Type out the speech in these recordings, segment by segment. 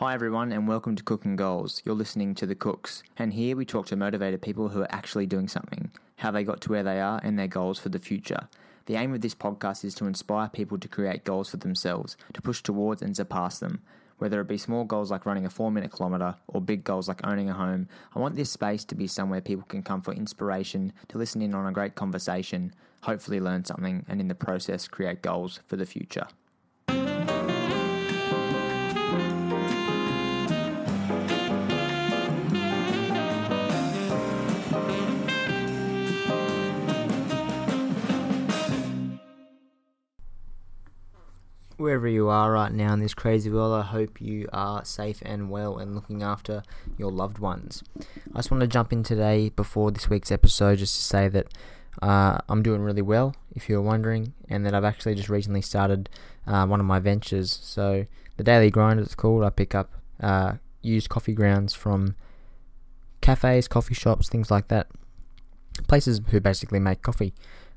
Hi, everyone, and welcome to Cook 'N' Goals. You're listening to The Cooks, and here we talk to motivated people who are actually doing something, how they got to where they are, and their goals for the future. The aim of this podcast is to inspire people to create goals for themselves, to push towards and surpass them. Whether it be small goals like running a four minute kilometre or big goals like owning a home, I want this space to be somewhere people can come for inspiration, to listen in on a great conversation, hopefully learn something, and in the process create goals for the future. Wherever you are right now in this crazy world, I hope you are safe and well and looking after your loved ones. I just want to jump in today before this week's episode just to say that uh, I'm doing really well, if you're wondering, and that I've actually just recently started uh, one of my ventures. So, the Daily Grind, it's called. I pick up uh, used coffee grounds from cafes, coffee shops, things like that. Places who basically make coffee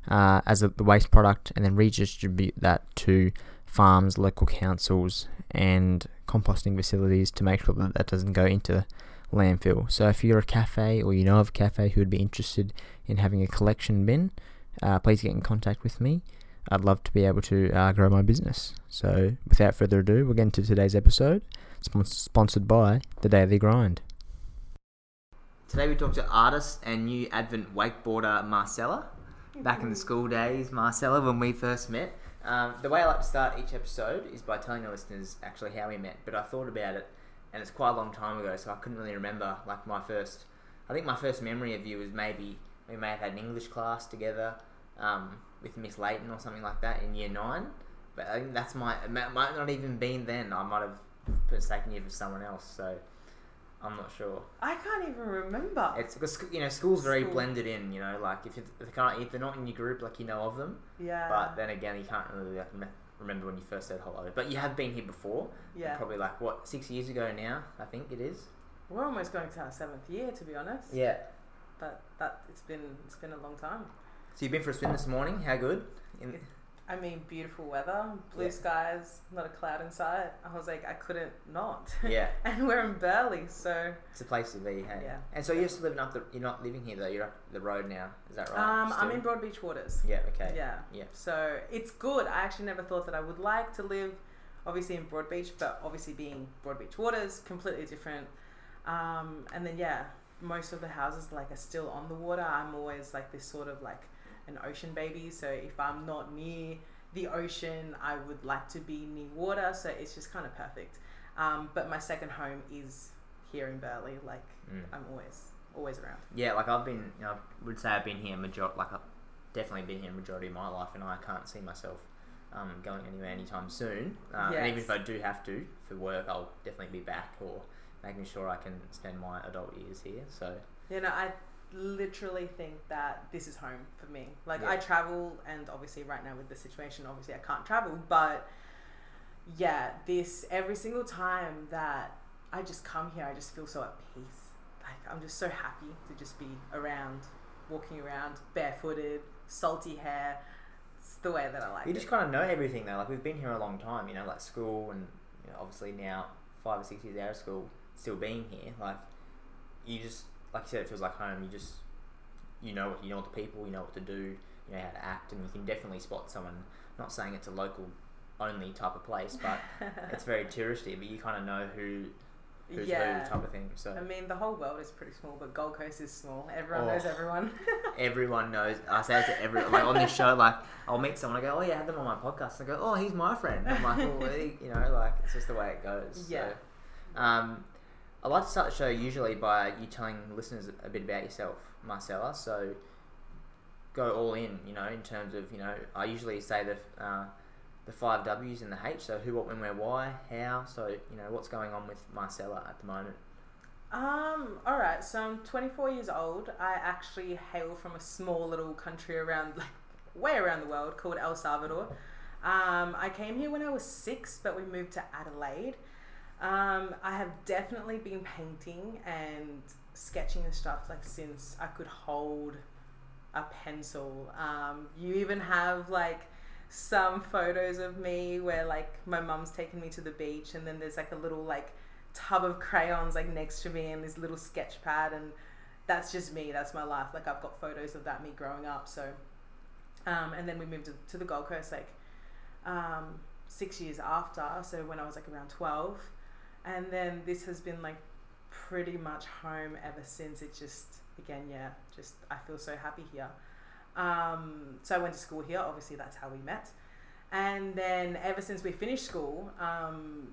uh, as a, the waste product and then redistribute that to farms, local councils, and composting facilities to make sure that that doesn't go into landfill. So if you're a cafe or you know of a cafe who would be interested in having a collection bin, uh, please get in contact with me. I'd love to be able to uh, grow my business. So without further ado, we'll get into today's episode, sponsored by The Daily Grind. Today we talk to artist and new Advent wakeboarder Marcela. Back in the school days, Marcela, when we first met. Um, the way I like to start each episode is by telling the listeners actually how we met, but I thought about it, and it's quite a long time ago, so I couldn't really remember. Like my first, I think my first memory of you was maybe we may have had an English class together um, with Miss Layton or something like that in year nine. But I think that's my it might not even been then. I might have mistaken you for someone else. So I'm not sure. I can't even remember. It's because you know school's very School. blended in. You know, like if, if they can't if they're not in your group, like you know of them. Yeah. But then again, you can't really like, remember when you first said hello. But you have been here before. Yeah. Probably like what six years ago now. I think it is. We're almost going to our seventh year, to be honest. Yeah. But that it's been it's been a long time. So you've been for a swim this morning. How good? In, I mean, beautiful weather, blue yeah. skies, not a cloud in sight. I was like, I couldn't not. Yeah. and we're in Burleigh, so it's a place to be. Hey. Yeah. And so you're still living up the. You're not living here though. You're up the road now. Is that right? Um, I'm in Broadbeach Waters. Yeah. Okay. Yeah. Yeah. So it's good. I actually never thought that I would like to live, obviously in Broadbeach, but obviously being Broadbeach Waters, completely different. Um, and then yeah, most of the houses like are still on the water. I'm always like this sort of like an ocean baby. So if I'm not near the ocean, I would like to be near water. So it's just kind of perfect. Um, but my second home is here in Burleigh. Like mm. I'm always always around. Yeah, like I've been, you know, I would say I've been here majority, like I've definitely been here majority of my life, and I can't see myself um, going anywhere anytime soon. Um, yes. And even if I do have to for work, I'll definitely be back or making sure I can spend my adult years here. So you know, I literally think that this is home for me. Like yeah. I travel, and obviously right now with the situation, obviously I can't travel, but yeah, this every single time that I just come here, I just feel so at peace. Like I'm just so happy to just be around, walking around barefooted, salty hair. It's the way that I like. You just kind of know everything though. Like we've been here a long time, you know, like school, and you know, obviously now five or six years out of school, still being here. Like you just like you said, it feels like home. You just you know you know the people, you know what to do, you know how to act, and you can definitely spot someone. Not saying it's a local only type of place, but it's very touristy. But you kind of know who who's yeah. who type of thing. So I mean, the whole world is pretty small, but Gold Coast is small. Everyone oh, knows everyone. everyone knows. I say it to everyone. Like on this show, like I'll meet someone. I go, "Oh yeah, I had them on my podcast." I go, "Oh, he's my friend." I'm like, "Oh, you know, like it's just the way it goes." Yeah. So, um, I like to start the show usually by you telling listeners a bit about yourself, Marcela. So go all in, you know, in terms of, you know, I usually say the uh, the five W's and the H. So who, what, when, where, why, how. So you know, what's going on with Marcela at the moment? Um. All right. So I'm 24 years old. I actually hail from a small little country around, like, way around the world called El Salvador. Um, I came here when I was six, but we moved to Adelaide. Um, I have definitely been painting and sketching and stuff like since I could hold a pencil. Um, you even have like some photos of me where like my mum's taken me to the beach and then there's like a little like tub of crayons like next to me and this little sketch pad and that's just me that's my life like i've got photos of that me growing up so um, and then we moved to, the gold coast like um, six years after so when i was like around 12 and then this has been like pretty much home ever since. It just again yeah just i feel so happy here. Um, so i went to school here. Obviously that's how we met. And then ever since we finished school um,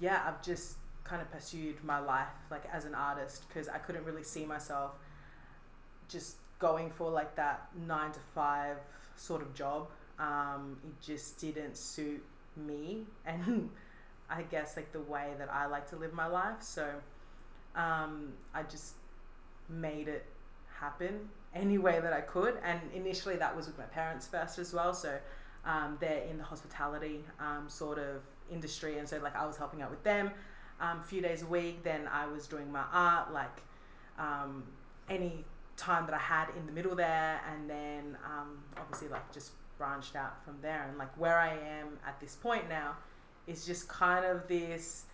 yeah i've just kind of pursued my life like as an artist because I couldn't really see myself just going for like that nine to five sort of job. Um, it just didn't suit me. And I guess like the way that I like to live my life. So um, I just made it happen any way that I could. And initially that was with my parents first as well. So um, they're in the hospitality um, sort of industry. And so like I was helping out with them um, a few days a week. Then I was doing my art, like um, any time that I had in the middle there, and then um, obviously like just branched out from there. And like where I am at this point now is just kind of this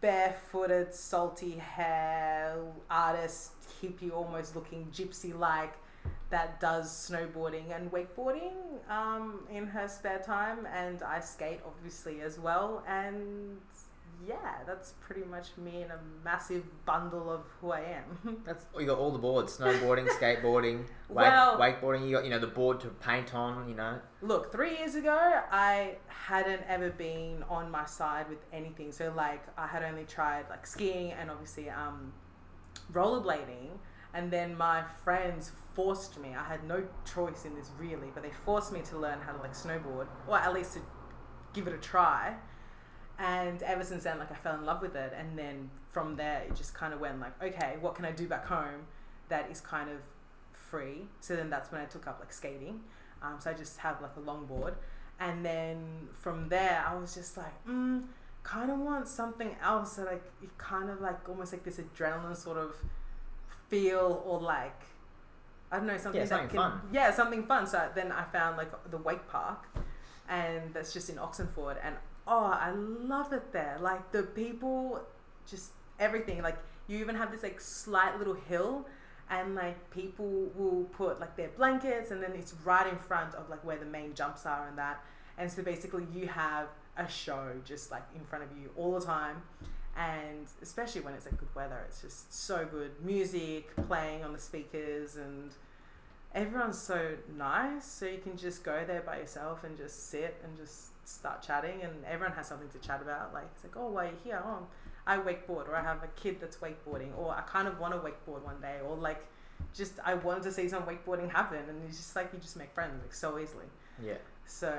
barefooted, salty hair artist, hippie, almost looking gypsy like that does snowboarding and wakeboarding um, in her spare time, and I skate obviously as well. And yeah, that's pretty much me in a massive bundle of who I am. That's you got all the boards: snowboarding, skateboarding, wake, Well- wakeboarding. You got you know the board to paint on. You know, Look, three years ago, I hadn't ever been on my side with anything. So, like, I had only tried like skiing and obviously um, rollerblading. And then my friends forced me. I had no choice in this really, but they forced me to learn how to like snowboard, or at least to give it a try. And ever since then, like, I fell in love with it. And then from there, it just kind of went like, okay, what can I do back home that is kind of free? So then that's when I took up like skating. Um, so I just have like a longboard. And then from there, I was just like, mm, kind of want something else that like, it kind of like almost like this adrenaline sort of feel or like, I don't know, something Yeah, that something can, fun. yeah, something fun. So then I found like the wake park and that's just in Oxenford. And oh, I love it there. Like the people, just everything. Like you even have this like slight little hill, and like people will put like their blankets, and then it's right in front of like where the main jumps are and that. And so basically, you have a show just like in front of you all the time. And especially when it's like good weather, it's just so good. Music playing on the speakers and everyone's so nice so you can just go there by yourself and just sit and just start chatting and everyone has something to chat about like it's like oh why are you here oh i wakeboard or i have a kid that's wakeboarding or i kind of want to wakeboard one day or like just i wanted to see some wakeboarding happen and it's just like you just make friends like so easily yeah. so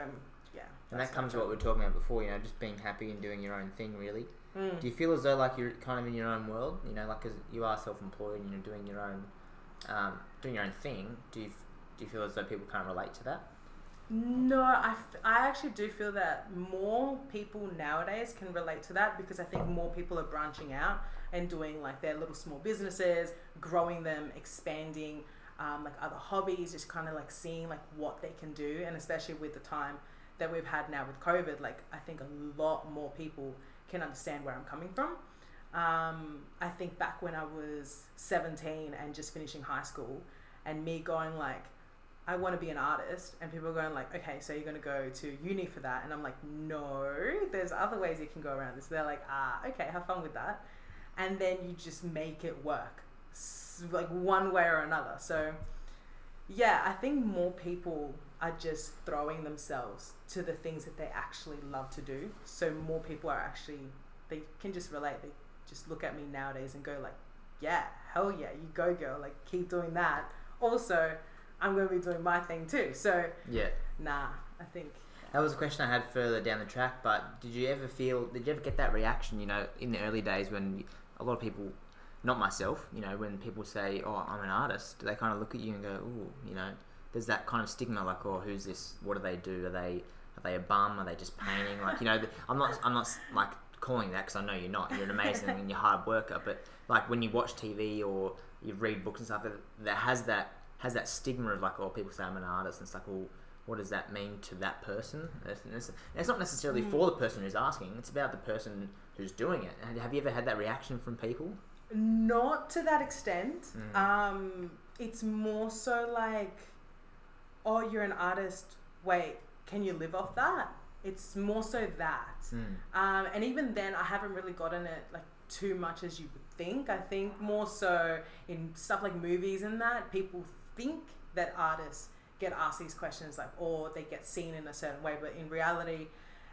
yeah And that comes to what we were talking about before. You know, just being happy and doing your own thing. Really. Mm. Do you feel as though like you're kind of in your own world? You know, like 'cause you are self-employed and you're doing your own, um, doing your own thing. Do you do you feel as though people can't relate to that? No, I, f- I actually do feel that more people nowadays can relate to that because I think more people are branching out and doing like their little small businesses, growing them, expanding um, like other hobbies, just kind of like seeing like what they can do. And especially with the time that we've had now with COVID, like I think a lot more people can understand where I'm coming from. Um, I think back when I was 17 and just finishing high school and me going like, I want to be an artist, and people are going like, okay, so you're going to go to uni for that, and I'm like, no, there's other ways you can go around this. They're like, ah, okay, have fun with that, and then you just make it work, like one way or another. So, yeah, I think more people are just throwing themselves to the things that they actually love to do. So more people are actually they can just relate. They just look at me nowadays and go like, yeah, hell yeah, you go girl, like keep doing that. Also, I'm going to be doing my thing too. So, Yeah. nah, I think. That was a question I had further down the track, but did you ever feel, did you ever get that reaction, you know, in the early days when a lot of people, not myself, you know, when people say, oh, I'm an artist, do they kind of look at you and go, ooh, you know, there's that kind of stigma like, oh, who's this? What do they do? Are they, are they a bum? Are they just painting? Like, you know, I'm not, I'm not like calling that because I know you're not. You're an amazing and you're a hard worker, but like when you watch TV or you read books and stuff, that, that has that, has that stigma of like, oh, people say I'm an artist, and it's like, well, what does that mean to that person? It's, it's, it's not necessarily for the person who's asking. It's about the person who's doing it. And Have you ever had that reaction from people? Not to that extent. Mm. Um, it's more so like, oh, you're an artist. Wait, can you live off that? It's more so that. Mm. Um, and even then, I haven't really gotten it like too much as you would think. I think more so in stuff like movies and that, people think that artists get asked these questions like, or they get seen in a certain way, but in reality,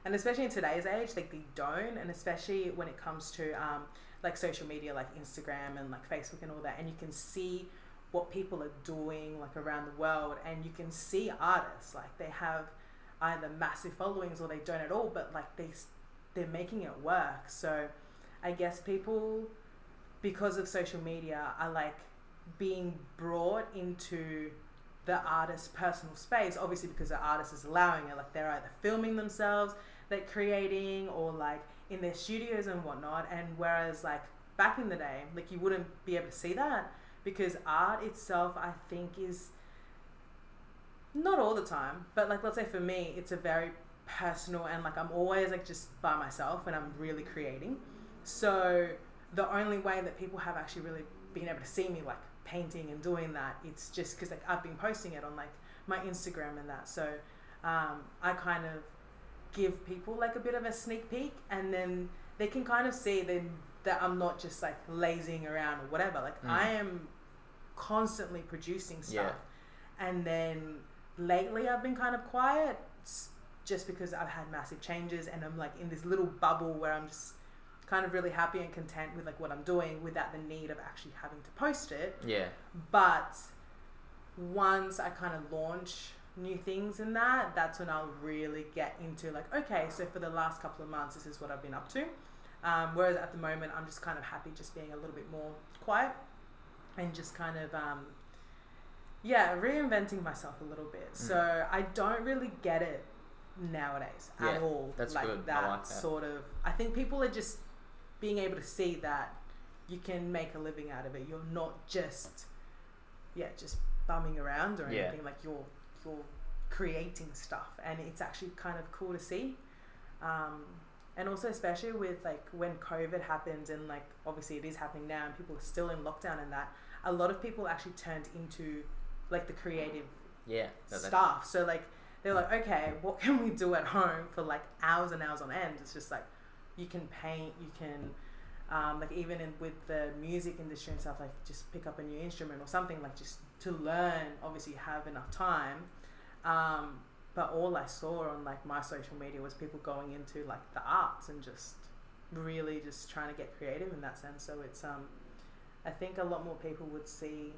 and especially in today's age, like they don't, and especially when it comes to um, like social media, like Instagram and like Facebook and all that, and you can see what people are doing like around the world, and you can see artists like they have either massive followings or they don't at all, but like they they're making it work. So I guess people because of social media are like being brought into the artist's personal space obviously because the artist is allowing it like they're either filming themselves they're creating or like in their studios and whatnot and whereas like back in the day like you wouldn't be able to see that because art itself i think is not all the time but like let's say for me it's a very personal and like i'm always like just by myself when i'm really creating so the only way that people have actually really been able to see me like painting and doing that it's just because like i've been posting it on like my instagram and that so um, i kind of give people like a bit of a sneak peek and then they can kind of see then that i'm not just like lazing around or whatever like Mm. i am constantly producing Yeah. stuff and then lately i've been kind of quiet just because i've had massive changes and i'm like in this little bubble where i'm just kind of really happy and content with like what i'm doing without the need of actually having to post it Yeah. but once I kind of launch new things in that, that's when I'll really get into like, okay, so for the last couple of months, this is what I've been up to. Um, whereas at the moment, I'm just kind of happy just being a little bit more quiet and just kind of, um, yeah, reinventing myself a little bit. So I don't really get it nowadays Mm. Yeah, at all. that's like good. I That, like that. sort of. I think people are just being able to see that you can make a living out of it. You're not just, yeah, just bumming around or Yeah. anything. Like you're you're creating stuff, and it's actually kind of cool to see. Um, and also, especially with like when COVID happens, and like obviously it is happening now, and people are still in lockdown, and that a lot of people actually turned into like the creative Yeah. Stuff. So like they're like, okay, what can we do at home for like hours and hours on end? It's just like you can paint, you can um, like even in, with the music industry and stuff, like just pick up a new instrument or something like just to learn. Obviously, you have enough time. Um, but all I saw on like my social media was people going into like the arts and just really just trying to get creative in that sense. So it's um, I think a lot more people would see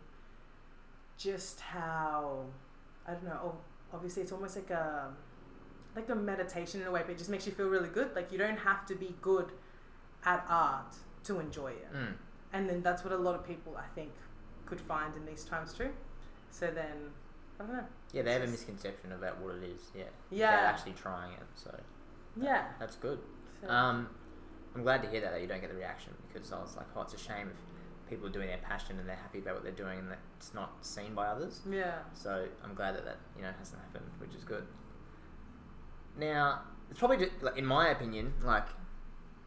just how I don't know. Obviously, it's almost like a like a meditation in a way, but it just makes you feel really good. Like you don't have to be good at art to enjoy it, Mm. and then that's what a lot of people I think could find in these times too. So then I don't know. Yeah, they have a misconception about what it is. Yeah. Yeah. Without actually trying it. So Yeah. that's good. So, Um, I'm glad to hear that, that you don't get the reaction because I was like, oh, it's a shame if people are doing their passion and they're happy about what they're doing and that it's not seen by others. yeah. So I'm glad that that you know hasn't happened, which is good. Now it's probably just, like, in my opinion, like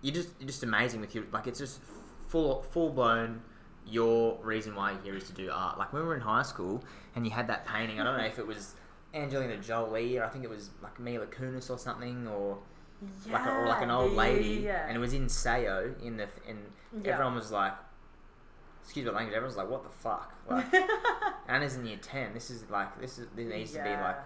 you're just you're just amazing with your like it's just full full blown. Your reason why you're here is to do art. Like when we were in high school and you had that painting. I don't know if it was Angelina Jolie or I think it was like Mila Kunis or something or like a, or like an old lady, yeah, yeah. and it was in Sayo in the and Yeah. everyone was like, excuse my language. everyone's like, what the fuck? Like Anna's in year ten. This is like this is this needs to be like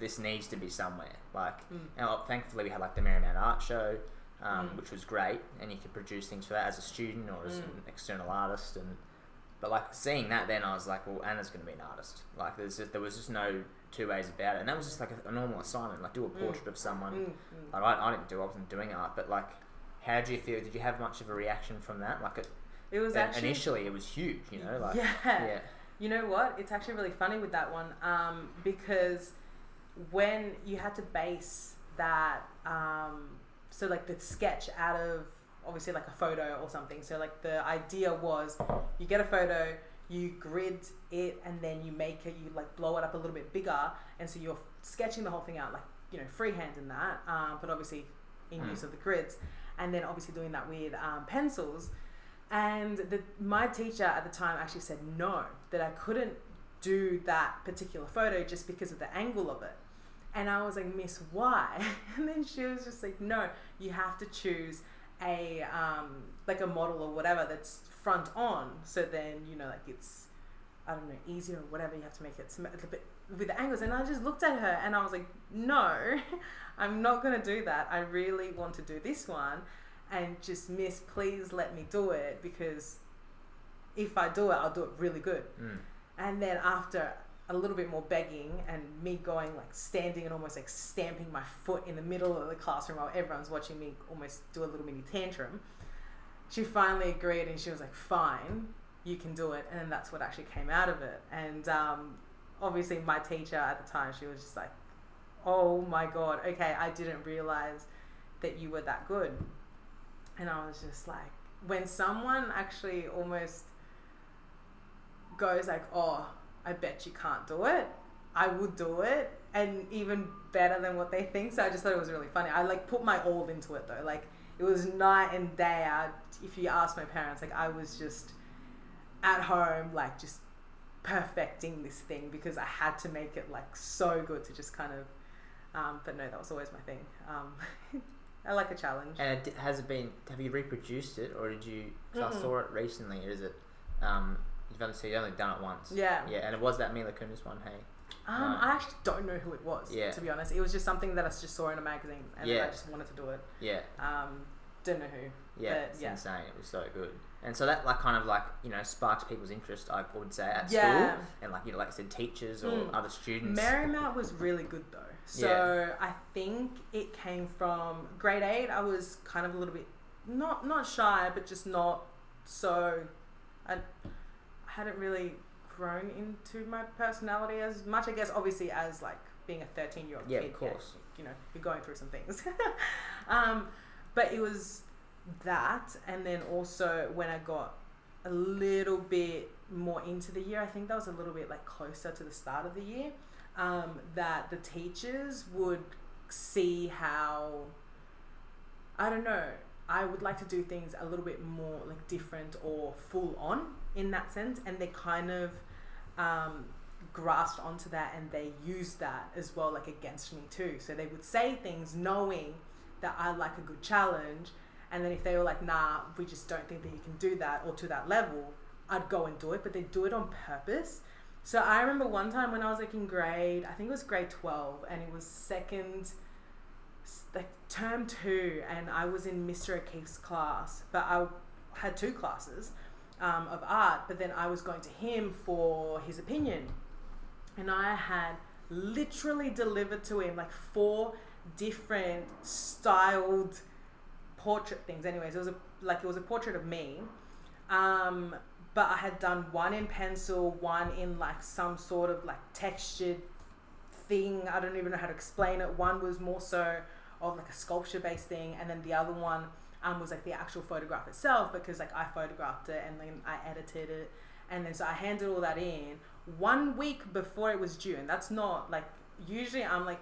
this needs to be somewhere. Like, Mm. and uh, thankfully we had like the Marymount Art Show, um, Mm. which was great, and you could produce things for that as a student or as Mm. an external artist. And but like seeing that, then I was like, well, Anna's going to be an artist. Like, there's just, there was just no two ways about it, and that was just like a, a normal assignment, like do a Mm. portrait of someone. Mm, mm. Like, I, I didn't do, I wasn't doing art, but like, how did you feel? Did you have much of a reaction from that? Like, it, It was actually initially it was huge, you know, like yeah. yeah, You know what? It's actually really funny with that one um, because when you had to base that, um, so like the sketch out of obviously like a photo or something. So like the idea was you get a photo, you grid it, and then you make it, you like blow it up a little bit bigger, and so you're sketching the whole thing out like you know freehand in that, um, but obviously in Mm. use of the grids. and then obviously doing that with um, pencils. And the, my teacher at the time actually said no, that I couldn't do that particular photo just because of the angle of it. And I was like, Miss, why? And then she was just like, no, you have to choose a um, like a model or whatever that's front on. So then you know, like it's I don't know easier or whatever. You have to make it a bit with the angles. And I just looked at her and I was like, no, I'm not gonna do that. I really want to do this one, and just Miss, please let me do it because if I do it, I'll do it really good. Mm. And then after a little bit more begging and me going like standing and almost like stamping my foot in the middle of the classroom while everyone's watching me almost do a little mini tantrum, she finally agreed and she was like, fine, you can do it. And then that's what actually came out of it. And um, obviously, my teacher at the time, she was just like, oh my God, okay, I didn't realize that you were that good. And I was just like, when someone actually almost goes like, oh, I bet you can't do it. I would do it, and even better than what they think. So I just thought it was really funny. I like put my all into it though. Like it was night and day. I, if you ask my parents, like I was just at home, like just perfecting this thing because I had to make it like so good to just kind of. Um, but no, that was always my thing. Um, I like a challenge. And it, has it been? Have you reproduced it, or did you? Cause I saw it recently. Is it? Um, you've only so you've only done it once. Yeah. Yeah, and it was that Mila Kunis one. Hey. Um, No. I actually don't know who it was. Yeah. To be honest, it was just something that I just saw in a magazine, and Yeah. I just wanted to do it. Yeah. Um, don't know who. Yeah, But, it's yeah. insane. It was so good, and so that like kind of like you know sparks people's interest. I would say at Yeah. school, and like you know, like I said, teachers or Mm. other students. Marymount was really good though. So Yeah. I think it came from grade eight. I was kind of a little bit not not shy, but just not so. I hadn't really grown into my personality as much. I guess obviously as like being a thirteen year old Yeah, kid. of course. You know, you're going through some things. um, but it was that, and then also when I got a little bit more into the year, I think that was a little bit like closer to the start of the year, um, that the teachers would see how I don't know. I would like to do things a little bit more like different or full on in that sense, and they kind of um, grasped onto that and they used that as well, like against me too. So they would say things knowing that I like a good challenge, and then if they were like, "Nah, we just don't think that you can do that or to that level," I'd go and do it, but they do it on purpose. So I remember one time when I was like in grade, I think it was grade twelve, and it was second like term two and I was in Mr. O'Keefe's class, but I had two classes um, of art, but then I was going to him for his opinion. And I had literally delivered to him like four different styled portrait things. Anyways, it was a like it was a portrait of me. Um, but I had done one in pencil, one in like some sort of like textured thing. I don't even know how to explain it. One was more so of like a sculpture based thing, and then the other one um, was like the actual photograph itself because like I photographed it and then I edited it, and then so I handed all that in one week before it was due, and that's not like usually I'm like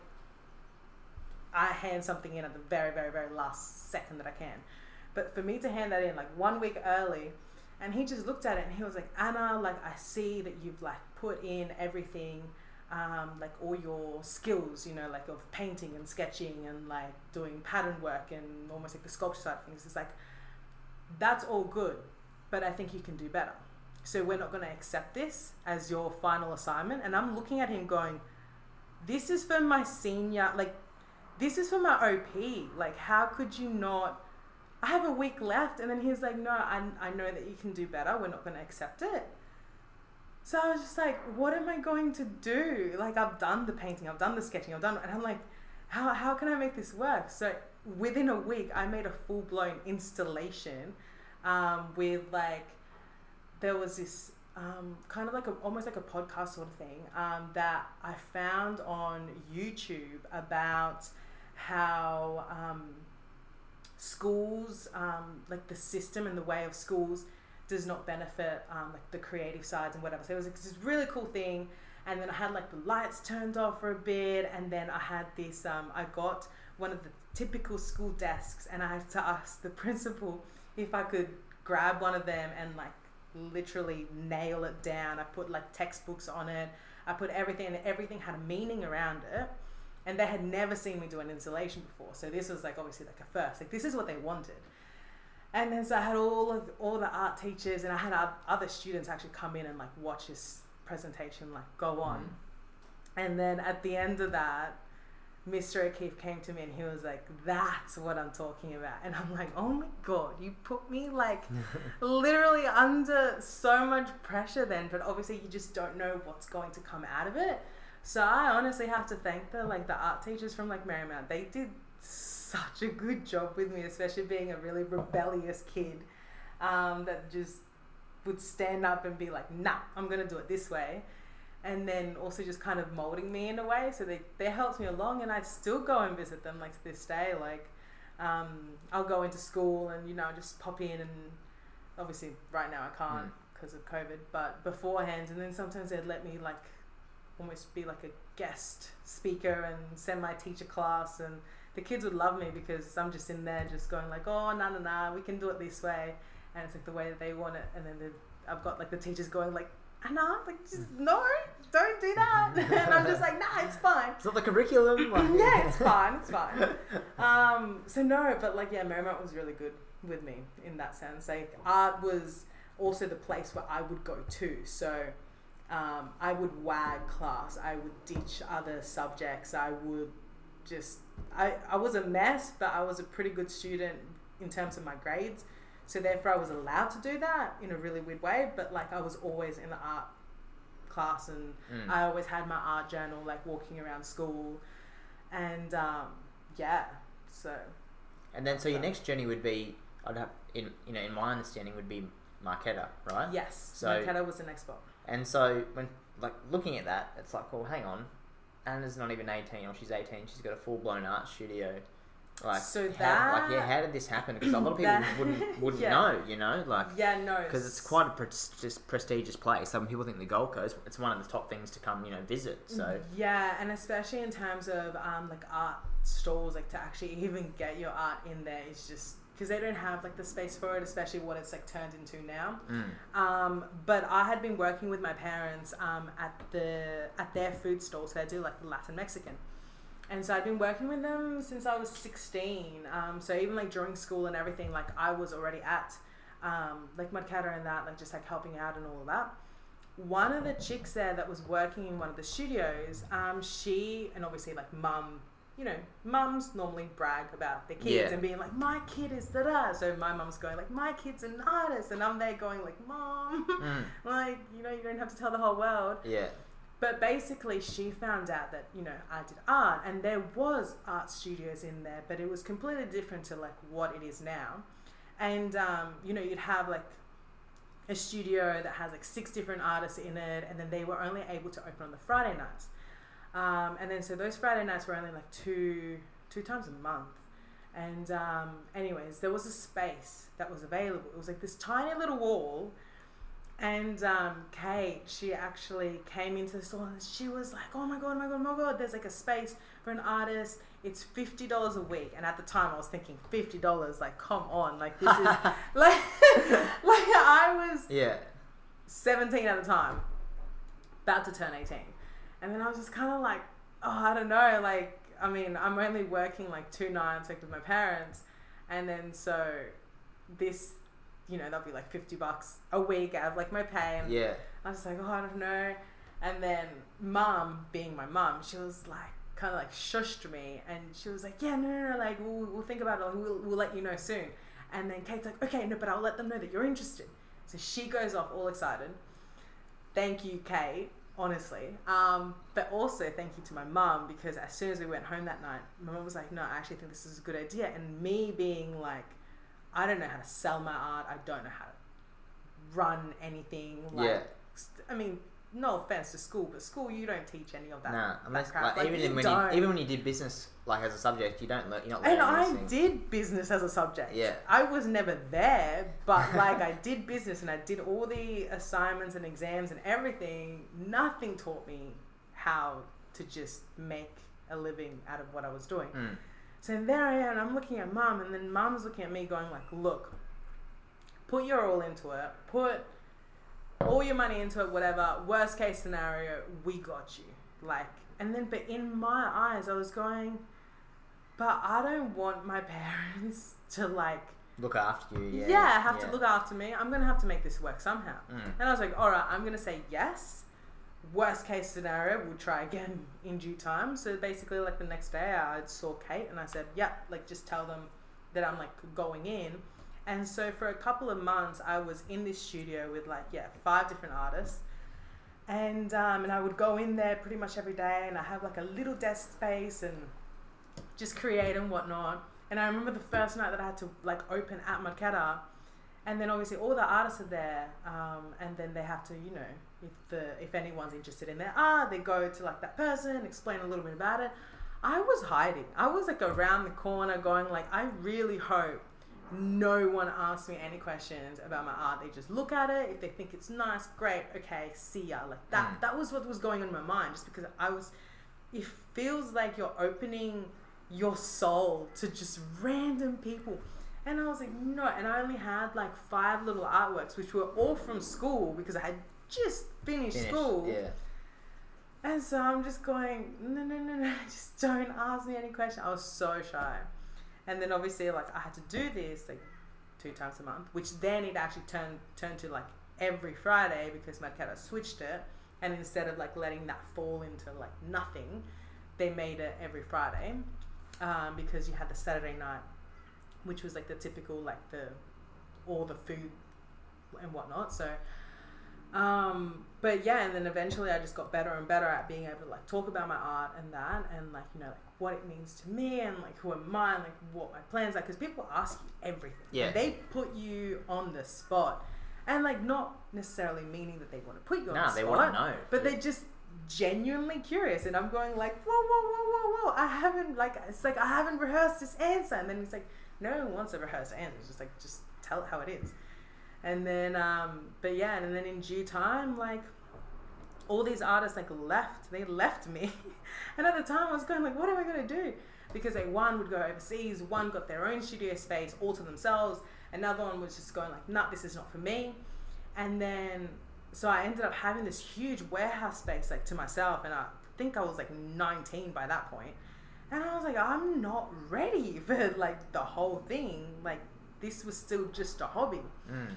I hand something in at the very very very last second that I can, but for me to hand that in like one week early. And he just looked at it and he was like, Anna, like I see that you've like put in everything um, like all your skills, you know, like of painting and sketching and like doing pattern work and almost like the sculpture side of things. It's like that's all good, but I think you can do better. So we're not going to accept this as your final assignment. And I'm looking at him going, this is for my senior, like this is for my OP. Like how could you not? I have a week left, and then he's like, no, I, I know that you can do better. We're not going to accept it. So I was just like, what am I going to do? Like I've done the painting, I've done the sketching, I've done, and I'm like, how how can I make this work? So within a week, I made a full blown installation, um, with like, there was this um, kind of like a almost like a podcast sort of thing um, that I found on YouTube about how um, schools, um, like the system and the way of schools does not benefit um, like the creative sides and whatever. So it was this really cool thing. And then I had like the lights turned off for a bit, and then I had this. Um, I got one of the typical school desks, and I had to ask the principal if I could grab one of them and like literally nail it down. I put like textbooks on it. I put everything, and everything had a meaning around it. And they had never seen me do an installation before, so this was like obviously like a first. Like this is what they wanted. And then so I had all of all the art teachers, and I had other students actually come in and like watch this presentation like go mm. on. And then at the end of that, Mr. O'Keefe came to me and he was like, That's what I'm talking about. And I'm like, Oh my God, you put me like literally under so much pressure then, but obviously you just don't know what's going to come out of it. So I honestly have to thank the like the art teachers from like Marymount. They did such a good job with me, especially being a really rebellious kid um, that just would stand up and be like, "Nah, I'm gonna do it this way," and then also just kind of molding me in a way. So they they helped me along, and I still go and visit them like to this day. Like um, I'll go into school and you know just pop in, and obviously right now I can't Mm. because of COVID, but beforehand, and then sometimes they'd let me like almost be like a guest speaker and send my teacher class and the kids would love me because I'm just in there just going like, oh, no, no, no, we can do it this way. And it's like the way that they want it. And then I've got like the teachers going like, Anna, like just no, don't do that. and I'm just like, nah, it's fine. It's not the curriculum. like- yeah, it's fine, it's fine. Um, so no, but like yeah, Marymount was really good with me in that sense. Like art was also the place where I would go to. So um, I would wag class. I would ditch other subjects. I would just I, I was a mess, but I was a pretty good student in terms of my grades. So therefore, I was allowed to do that in a really weird way. But like I was always in the art class, and Mm. I always had my art journal, like walking around school, and um, yeah. So And then, so your next journey would be, I'd have, in you know, in my understanding, would be Marketta, right? yes, So- so Marketta was the next spot. And so when like looking at that, it's like, well, hang on, Anna's not even eighteen, or she's eighteen. She's got a full blown art studio. Like, So how, like, yeah, how did this happen? Because a lot of people That- wouldn't wouldn't yeah. know, you know, like Yeah, no, because it's quite a prestigious, prestigious place. Some people think the Gold Coast, it's one of the top things to come, you know, visit. So yeah, and especially in terms of um, like art stalls, like to actually even get your art in there is just because they don't have like the space for it, especially what it's like turned into now. mm, Um, but I had been working with my parents um, at the at their food stall, so they do like Latin Mexican, and so I'd been working with them since I was sixteen. Um, so even like during school and everything, like I was already at um, like Marketta and that, like just like helping out and all of that. One of the chicks there that was working in one of the studios, um, she and obviously like mum, you know, mums normally brag about their kids Yeah. and being like, my kid is da da. So my mum's going like, my kid's an artist, and I'm there going like, mom, mm, like you know, you don't have to tell the whole world. yeah, But basically, she found out that you know I did art, and there was art studios in there, but it was completely different to like what it is now. And um, you know, you'd have like a studio that has like six different artists in it, and then they were only able to open on the Friday nights. Um, and then so those Friday nights were only like two two times a month. And um, anyways, there was a space that was available. It was like this tiny little wall. And um, Kate, she actually came into the store and she was like, "Oh my god, oh my god, oh my god! There's like a space for an artist. It's fifty dollars a week." And at the time, I was thinking, fifty dollars? Like, come on! Like this is like, like I was yeah, 17 at the time, about to turn 18. And then I was just kind of like, oh, I don't know. Like, I mean, I'm only working like two nights like with my parents. And then so this, you know, that'll be like 50 bucks a week out of like my pay. And yeah, I was like, oh, I don't know. And then mom, being my mom, she was like, kind of like shushed me. And she was like, yeah, no, no, no, like, we'll, we'll think about it. Like, we'll, we'll let you know soon. And then Kate's like, okay, no, but I'll let them know that you're interested. So she goes off all excited. Thank you, Kate, honestly. Um, but also thank you to my mum because as soon as we went home that night, my mum was like, no, I actually think this is a good idea. And me being like, I don't know how to sell my art. I don't know how to run anything. Like, Yeah. I mean, no offense to school, but school you don't teach any of that. nah. that Unless crap. like, even you when don't. you even when you did business like as a subject, you don't learn. You're not and I things. did business as a subject. Yeah. I was never there, but like I did business and I did all the assignments and exams and everything. Nothing taught me how to just make a living out of what I was doing. Mm. So there I am, I'm looking at mum, and then mum's looking at me, going like, "Look, put your all into it. Put all your money into it. Whatever. Worst case scenario, we got you." Like, and then, but in my eyes, I was going, "But I don't want my parents to like." Look after you. Yeah, Yeah. have to look after me. I'm gonna have to make this work somehow. Mm. And I was like, all right, I'm gonna say yes. Worst case scenario, we'll try again in due time. So basically, like the next day, I saw Kate and I said, yeah, like just tell them that I'm like going in. And so for a couple of months, I was in this studio with like yeah five different artists, and um, and I would go in there pretty much every day, and I have like a little desk space and just create and whatnot. And I remember the first night that I had to like open at Marketta, and then obviously all the artists are there, um, and then they have to, you know, if the if anyone's interested in their art, they go to like that person, explain a little bit about it. I was hiding. I was like around the corner, going like, I really hope no one asks me any questions about my art. They just look at it. If they think it's nice, great. Okay, see ya. Like that. Mm. That was what was going on in my mind, just because I was. It feels like you're opening your soul to just random people. And I was like, no. And I only had like five little artworks, which were all from school because I had just finished, Finished, school. Yeah. And so I'm just going, no, no, no, no, just don't ask me any questions. I was so shy. And then obviously, like, I had to do this like two times a month, which then it actually turned turned to like every Friday because Marketta switched it. And instead of like letting that fall into like nothing, they made it every Friday um, because you had the Saturday night, which was like the typical like the all the food and whatnot. So, um, but yeah, and then eventually I just got better and better at being able to like talk about my art and that, and like you know like what it means to me and like who am I, and like what my plans are, because people ask you everything. Yeah. they put you on the spot, and like not necessarily meaning that they want to put you on Nah, the they want to know. but they're just genuinely curious and i'm going like whoa whoa whoa whoa whoa i haven't like it's like i haven't rehearsed this answer and then he's like no one wants a rehearsed answer it's just like just tell it how it is and then um but yeah and then in due time like all these artists like left they left me and at the time i was going like what am i going to do because they one would go overseas one got their own studio space all to themselves another one was just going like nah this is not for me and then so I ended up having this huge warehouse space like to myself, and I think I was like 19 by that point, and I was like, I'm not ready for like the whole thing. Like this was still just a hobby. Mm.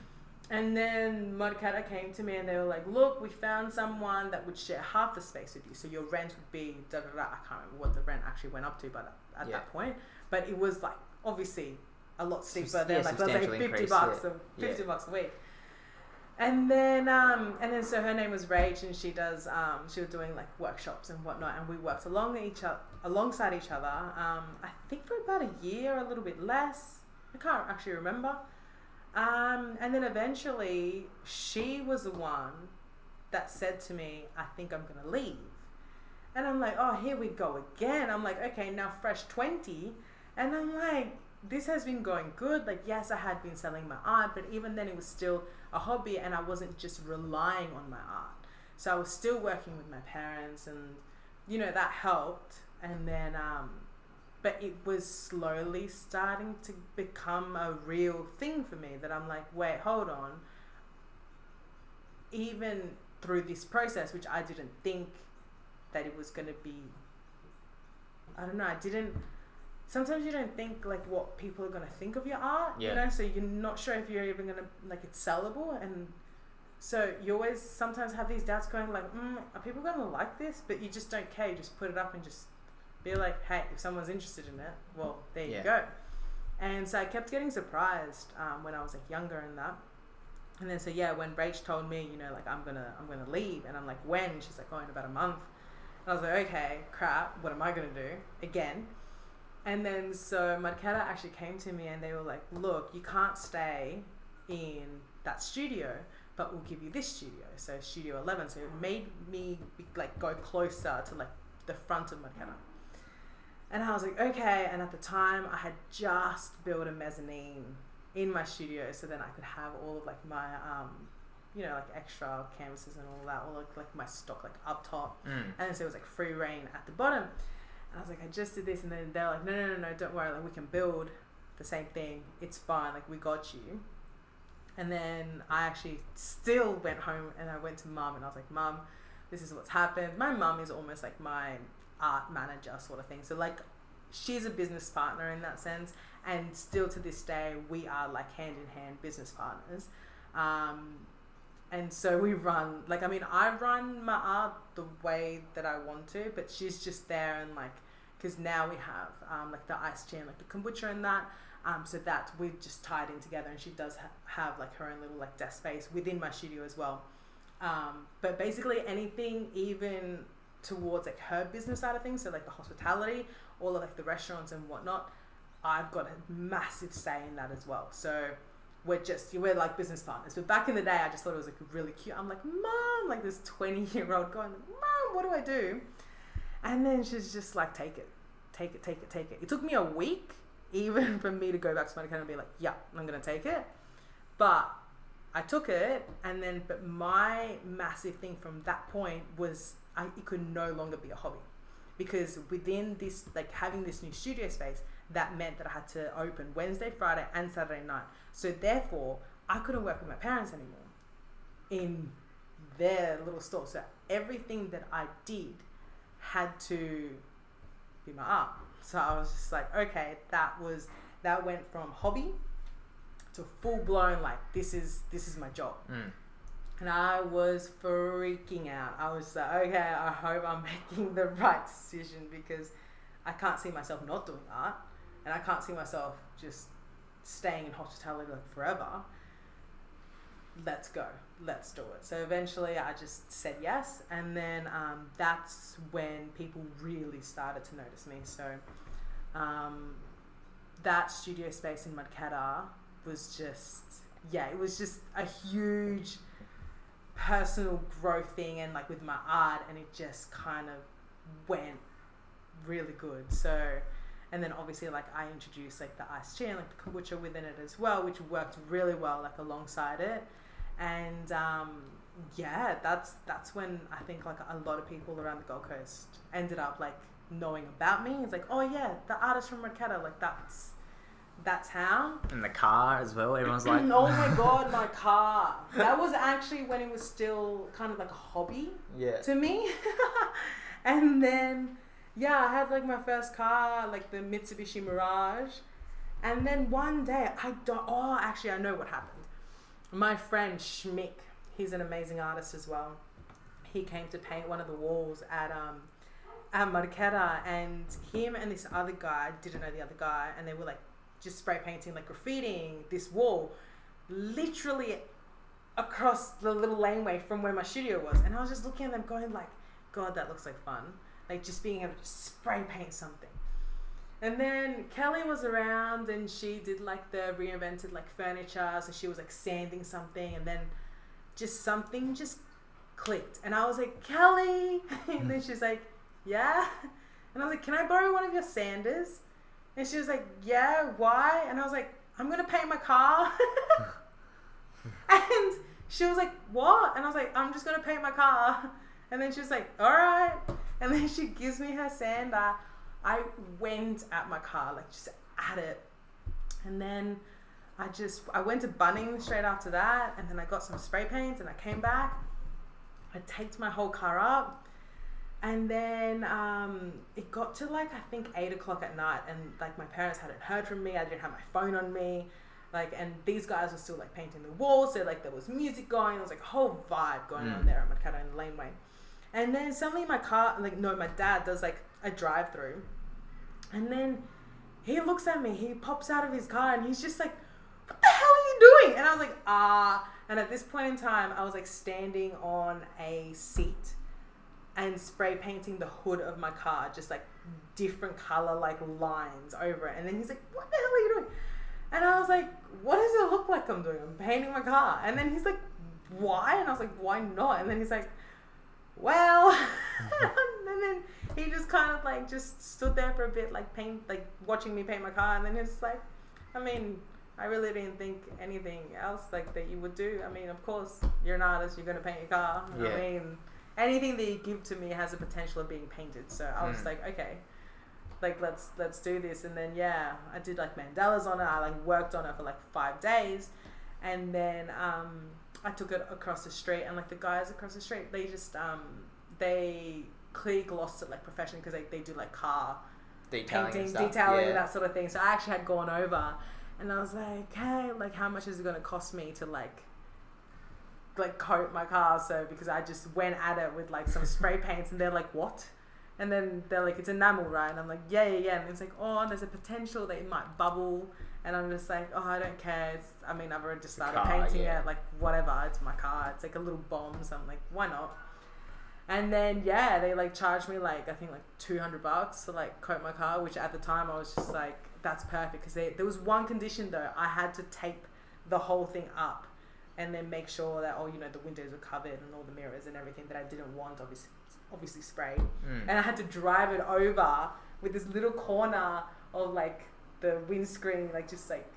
And then Marketta came to me and they were like, Look, we found someone that would share half the space with you. So your rent would be da da da. I can't remember what the rent actually went up to but at Yeah. that point. But it was like obviously a lot steeper Subs- than yeah, like let's say 50 increase, bucks yeah. a 50 Yeah. bucks a week. And then um and then so her name was Rach and she does um she was doing like workshops and whatnot and we worked along each other alongside each other um I think for about a year a little bit less I can't actually remember um, and then eventually, she was the one that said to me, I think I'm going to leave. And I'm like, oh, here we go again. I'm like, okay, now fresh 20. And I'm like, this has been going good. Like, yes, I had been selling my art, but even then, it was still a hobby and I wasn't just relying on my art. So I was still working with my parents, and, you know, that helped. And then, um, but it was slowly starting to become a real thing for me that I'm like, wait, hold on. Even through this process, which I didn't think that it was going to be, I don't know, I didn't. Sometimes you don't think like what people are going to think of your art, Yeah. you know, so you're not sure if you're even going to, like, it's sellable. And so you always sometimes have these doubts going, like, mm, are people going to like this? But you just don't care. You just put it up and just be like, hey, if someone's interested in it, well, there Yeah. you go. And so I kept getting surprised um, when I was like younger and that. And then so yeah, when Rach told me, you know, like I'm gonna I'm gonna leave, and I'm like, when? She's like, oh, in about a month. And I was like, okay, crap, what am I gonna do again? And then so Marketta actually came to me and they were like, look, you can't stay in that studio, but we'll give you this studio. So Studio 11. So it made me like go closer to like the front of Marketta. And I was like, okay. And at the time, I had just built a mezzanine in my studio, so then I could have all of like my, um, you know, like extra canvases and all that, all like, like my stock like up top, Mm. and so it was like free reign at the bottom. And I was like, I just did this, and then they're like, no, no, no, no, don't worry, like we can build the same thing. It's fine, like we got you. And then I actually still went home and I went to mum and I was like, Mum, this is what's happened. My mum is almost like my art manager sort of thing. So like she's a business partner in that sense and still to this day we are like hand in hand business partners. Um, and so we run like I mean I run my art the way that I want to, but she's just there and like because now we have um, like the ice chain, like the kombucha and that. Um, so that we've just tied in together, and she does ha- have like her own little like desk space within my studio as well. Um, but basically, anything even towards like her business side of things, so like the hospitality, all of like the restaurants and whatnot, I've got a massive say in that as well. So we're just we're like business partners. But back in the day, I just thought it was like really cute. I'm like, mom, like this 20 year old going, mom, what do I do? And then she's just like, take it, take it, take it, take it. It took me a week even for me to go back to my account and be like, yeah, I'm gonna take it. But I took it, and then but my massive thing from that point was I, it could no longer be a hobby because within this like having this new studio space that meant that I had to open Wednesday, Friday, and Saturday night. So therefore, I couldn't work with my parents anymore in their little store. So everything that I did had to be my art. So I was just like, okay, that was that went from hobby to full blown like this is this is my job. Mm. And I was freaking out. I was like, okay, I hope I'm making the right decision because I can't see myself not doing art and I can't see myself just staying in hospitality like forever. Let's go. Let's do it. So eventually I just said yes. And then um, that's when people really started to notice me. So um, that studio space in Marketta was just, yeah, it was just a huge personal growth thing and like with my art and it just kind of went really good. So and then obviously like I introduced like the ice and like the kombucha within it as well, which worked really well like alongside it. And um, yeah, that's that's when I think like a lot of people around the Gold Coast ended up like knowing about me. It's like, oh yeah, the artist from Marketta, like that's that's how. In the car as well, everyone's like, oh my god, my car. That was actually when it was still kind of like a hobby yeah. to me. and then yeah, I had like my first car, like the Mitsubishi Mirage. And then one day, I don't, oh, actually, I know what happened. My friend Schmick, he's an amazing artist as well. He came to paint one of the walls at, um, at Marketta, and him and this other guy, didn't know the other guy, and they were like just spray painting, like graffitiing this wall, literally across the little laneway from where my studio was. And I was just looking at them going like, God, that looks like fun like just being able to spray paint something. And then Kelly was around and she did like the reinvented like furniture. So she was like sanding something and then just something just clicked. And I was like, Kelly. and then she's like, yeah. And I was like, can I borrow one of your sanders? And she was like, yeah, why? And I was like, I'm to paint my car. and she was like, what? And I was like, I'm just to paint my car. And then she was like, all right. And then she gives me her sander. I went at my car, like just at it. And then I just, I went to Bunnings straight after that. And then I got some spray paint and I came back. I taped my whole car up. And then um, it got to like, I think eight o'clock at night. And like my parents hadn't heard from me. I didn't have my phone on me like and these guys were still like painting the walls so like there was music going there was like a whole vibe going mm. on there at Marketta in the laneway and then suddenly my car, like, no, my dad does like a drive through. And then he looks at me, he pops out of his car and he's just like, what the hell are you doing? And I was like, ah. And at this point in time, I was like standing on a seat and spray painting the hood of my car, just like different color like lines over it. And then he's like, what the hell are you doing? And I was like, what does it look like I'm doing? I'm painting my car. And then he's like, why? And I was like, why not? And then he's like, well mm-hmm. and then he just kind of like just stood there for a bit like paint like watching me paint my car and then he's like i mean i really didn't think anything else like that you would do i mean of course you're an artist you're to paint your car yeah. i mean anything that you give to me has a potential of being painted so i was Mm. like okay like let's let's do this and then yeah i did like mandalas on it i like worked on it for like five days and then um i took it across the street and like the guys across the street they just um they clear glossed it like professionally because they, they do like car Detailing painting and stuff. detailing yeah. and that sort of thing so i actually had gone over and i was like hey like how much is it going to cost me to like like coat my car so because i just went at it with like some spray paints and they're like what? And then they're like it's enamel right? And i'm like yeah yeah yeah. And it's like oh there's a potential that it might bubble. And i'm just like oh i don't care. It's, i mean i've already just started car, painting yeah. it. Like whatever. It's my car. It's like a little bomb so i'm like why not? And then yeah they like charged me like i think like 200 bucks to like coat my car which at the time i was just like that's perfect. Because there was one condition though. I had to tape the whole thing up and then make sure that oh you know the windows were covered and all the mirrors and everything that i didn't want obviously obviously sprayed Mm. and i had to drive it over with this little corner of like the windscreen like just like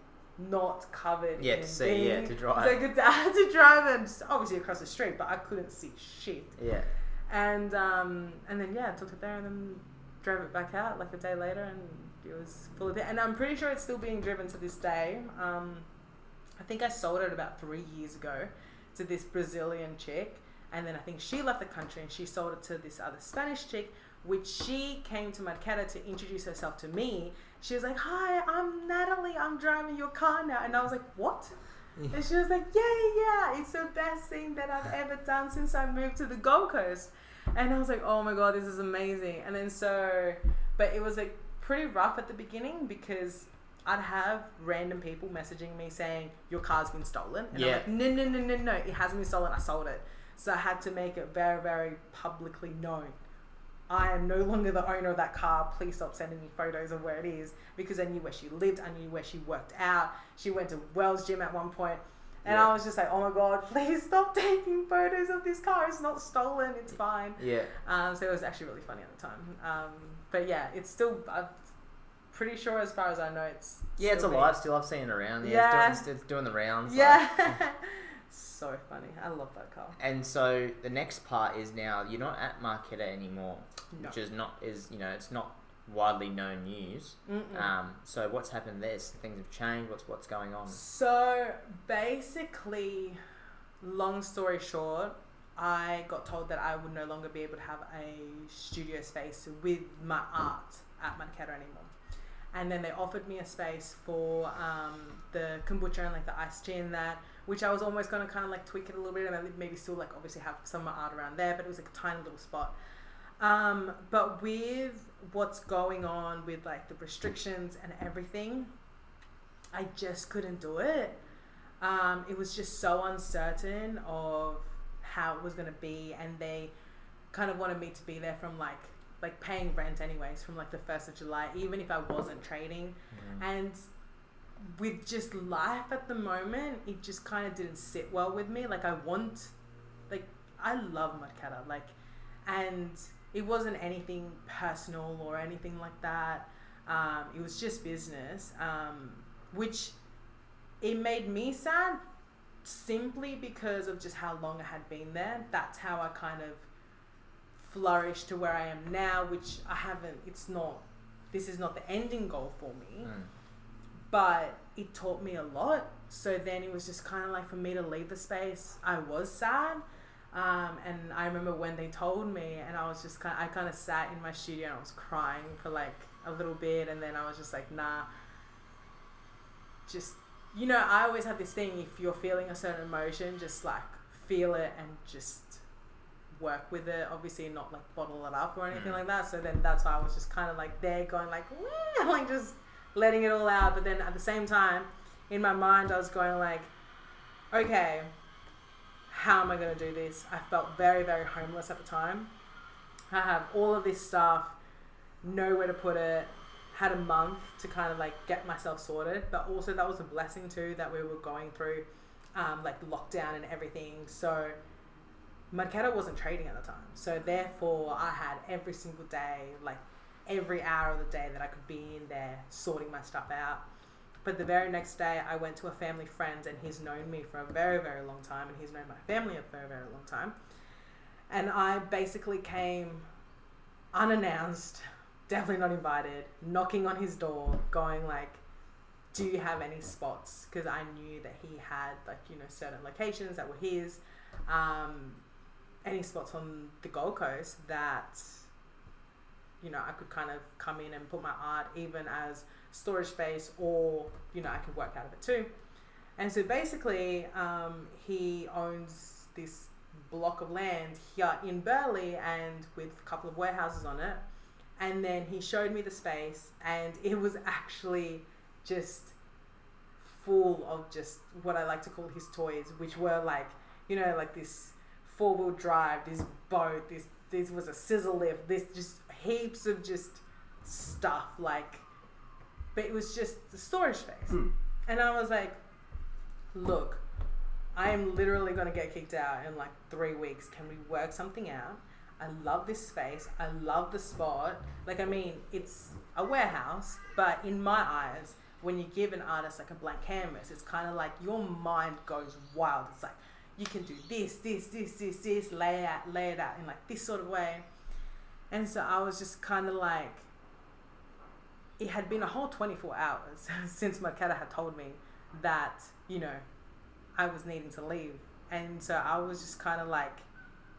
not covered Yeah, in to see, yeah, to drive. so I, could, I had to drive it obviously across the street but i couldn't see shit yeah. and um, and then yeah, took it there and then drove it back out like a day later, and it was full of it. And I'm pretty sure it's still being driven to this day. Um, I think I sold it about three years ago to this Brazilian chick, and then I think she left the country and she sold it to this other Spanish chick, which she came to Marketta to introduce herself to me. She was like, "Hi, I'm Natalie. I'm driving your car now," and I was like, "What?" And she was like, yeah, yeah, yeah, it's the best thing that I've ever done since I moved to the Gold Coast. And I was like, oh my god, this is amazing. And then so, but it was like pretty rough at the beginning because I'd have random people messaging me saying, your car's been stolen. And Yeah. I'm like, no, no, no, no, no, it hasn't been stolen, I sold it. So I had to make it very, very publicly known. I am no longer the owner of that car. Please stop sending me photos of where it is because I knew where she lived. I knew where she worked out. She went to Wells Gym at one point, And Yeah. I was just like, oh my god, please stop taking photos of this car. It's not stolen. It's fine. Yeah. Um, so it was actually really funny at the time. Um, but yeah, it's still. I'm pretty sure, as far as I know, it's. Yeah, it's alive still. I've seen it around. Yeah, Yeah. It's, doing, it's doing the rounds. being- like- Yeah. so funny. I love that car. And so the next part is now you're not at Marketta anymore, No. which is not is you know it's not widely known news. Mm-mm. Um, so what's happened there? Things have changed. What's what's going on? So basically, long story short, I got told that I would no longer be able to have a studio space with my art at Marketta anymore. And then they offered me a space for um, the kombucha and like the iced tea and that, which I was almost going to kind of like tweak it a little bit and maybe- still like obviously have some art around there, but it was like a tiny little spot. Um, but with what's going on with like the restrictions and everything, I just couldn't do it. Um, it was just so uncertain of how it was going to be, and they kind of wanted me to be there from like like paying rent anyways from like the first of July, even if I wasn't trading. And with just life at the moment, it just kind of didn't sit well with me. Like I want, like I love Marketta, like, and it wasn't anything personal or anything like that. Um, it was just business, um, which it made me sad simply because of just how long I had been there. That's how I kind of flourished to where I am now, which I haven't. It's not. This is not the ending goal for me Mm. but it taught me a lot. So then it was just kind of like for me to leave the space. I was sad, um, and I remember when they told me, and I was just kind. I kind of sat in my studio and I was crying for like a little bit, and then I was just like, nah. Just you know, I always have this thing. If you're feeling a certain emotion, just like feel it and just work with it. Obviously, not like bottle it up or anything Mm. like that. So then that's why I was just kind of like there, going like, like just letting it all out. But then at the same time, in my mind, I was going like, okay, how am I going to do this? I felt very, very homeless at the time. I have all of this stuff, nowhere to put it. Had a month to kind of like get myself sorted, but also that was a blessing too that we were going through, um, like lockdown and everything. So Marketta wasn't trading at the time, so therefore I had every single day, like every hour of the day that I could be in there sorting my stuff out. But the very next day, I went to a family friend, and he's known me for a very, very long time, and he's known my family for a very, very long time. And I basically came unannounced definitely not invited, knocking on his door, going like, "Do you have any spots?" Because I knew that he had like you know certain locations that were his, um, any spots on the Gold Coast that you know I could kind of come in and put my art even as storage space, or you know I could work out of it too. And so basically, um, he owns this block of land here in Burleigh and with a couple of warehouses on it. And then he showed me the space, and it was actually just full of just what I like to call his toys, which were like, you know, like this four wheel drive, this boat, this this was a scissor lift, this just heaps of just stuff like, but it was just the storage space. Mm. And I was like, look, I am literally to get kicked out in like three weeks. Can we work something out? I love this space. I love the spot. Like, I mean, it's a warehouse, but in my eyes, when you give an artist like a blank canvas, it's kind of like your mind goes wild. It's like you can do this, this, this, this, this, lay it out, lay it out in like this sort of way. And so I was just kind of like, it had been a whole 24 hours since Marketta had told me that, you know, I was needing to leave. And so I was just kind of like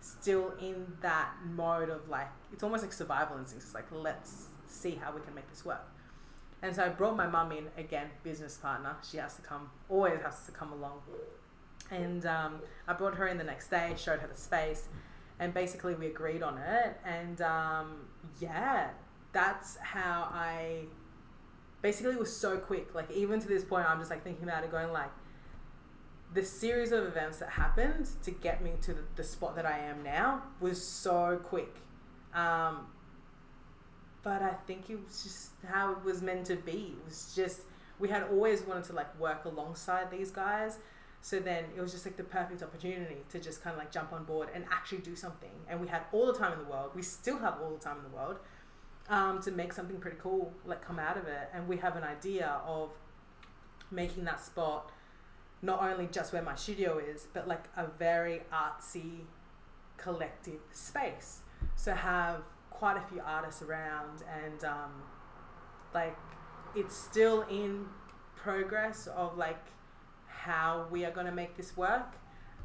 still in that mode of like, it's almost like survival instincts. It's like, let's see how we can make this work. And so I brought my mum in, again, business partner. She has to come, always has to come along. And um, I brought her in the next day, showed her the space, and basically we agreed on it. And um, yeah, that's how I basically was so quick. Like even to this point, I'm just like thinking about it, going like, the series of events that happened to get me to the, the spot that I am now was so quick. Um, but I think it was just how it was meant to be. It was just we had always wanted to like work alongside these guys. So then it was just like the perfect opportunity to just kind of like jump on board and actually do something. And we had all the time in the world. We still have all the time in the world um, to make something pretty cool like come out of it. And we have an idea of making that spot not only just where my studio is, but like a very artsy collective space. So have quite a few artists around and um, like it's still in progress of like how we are going to make this work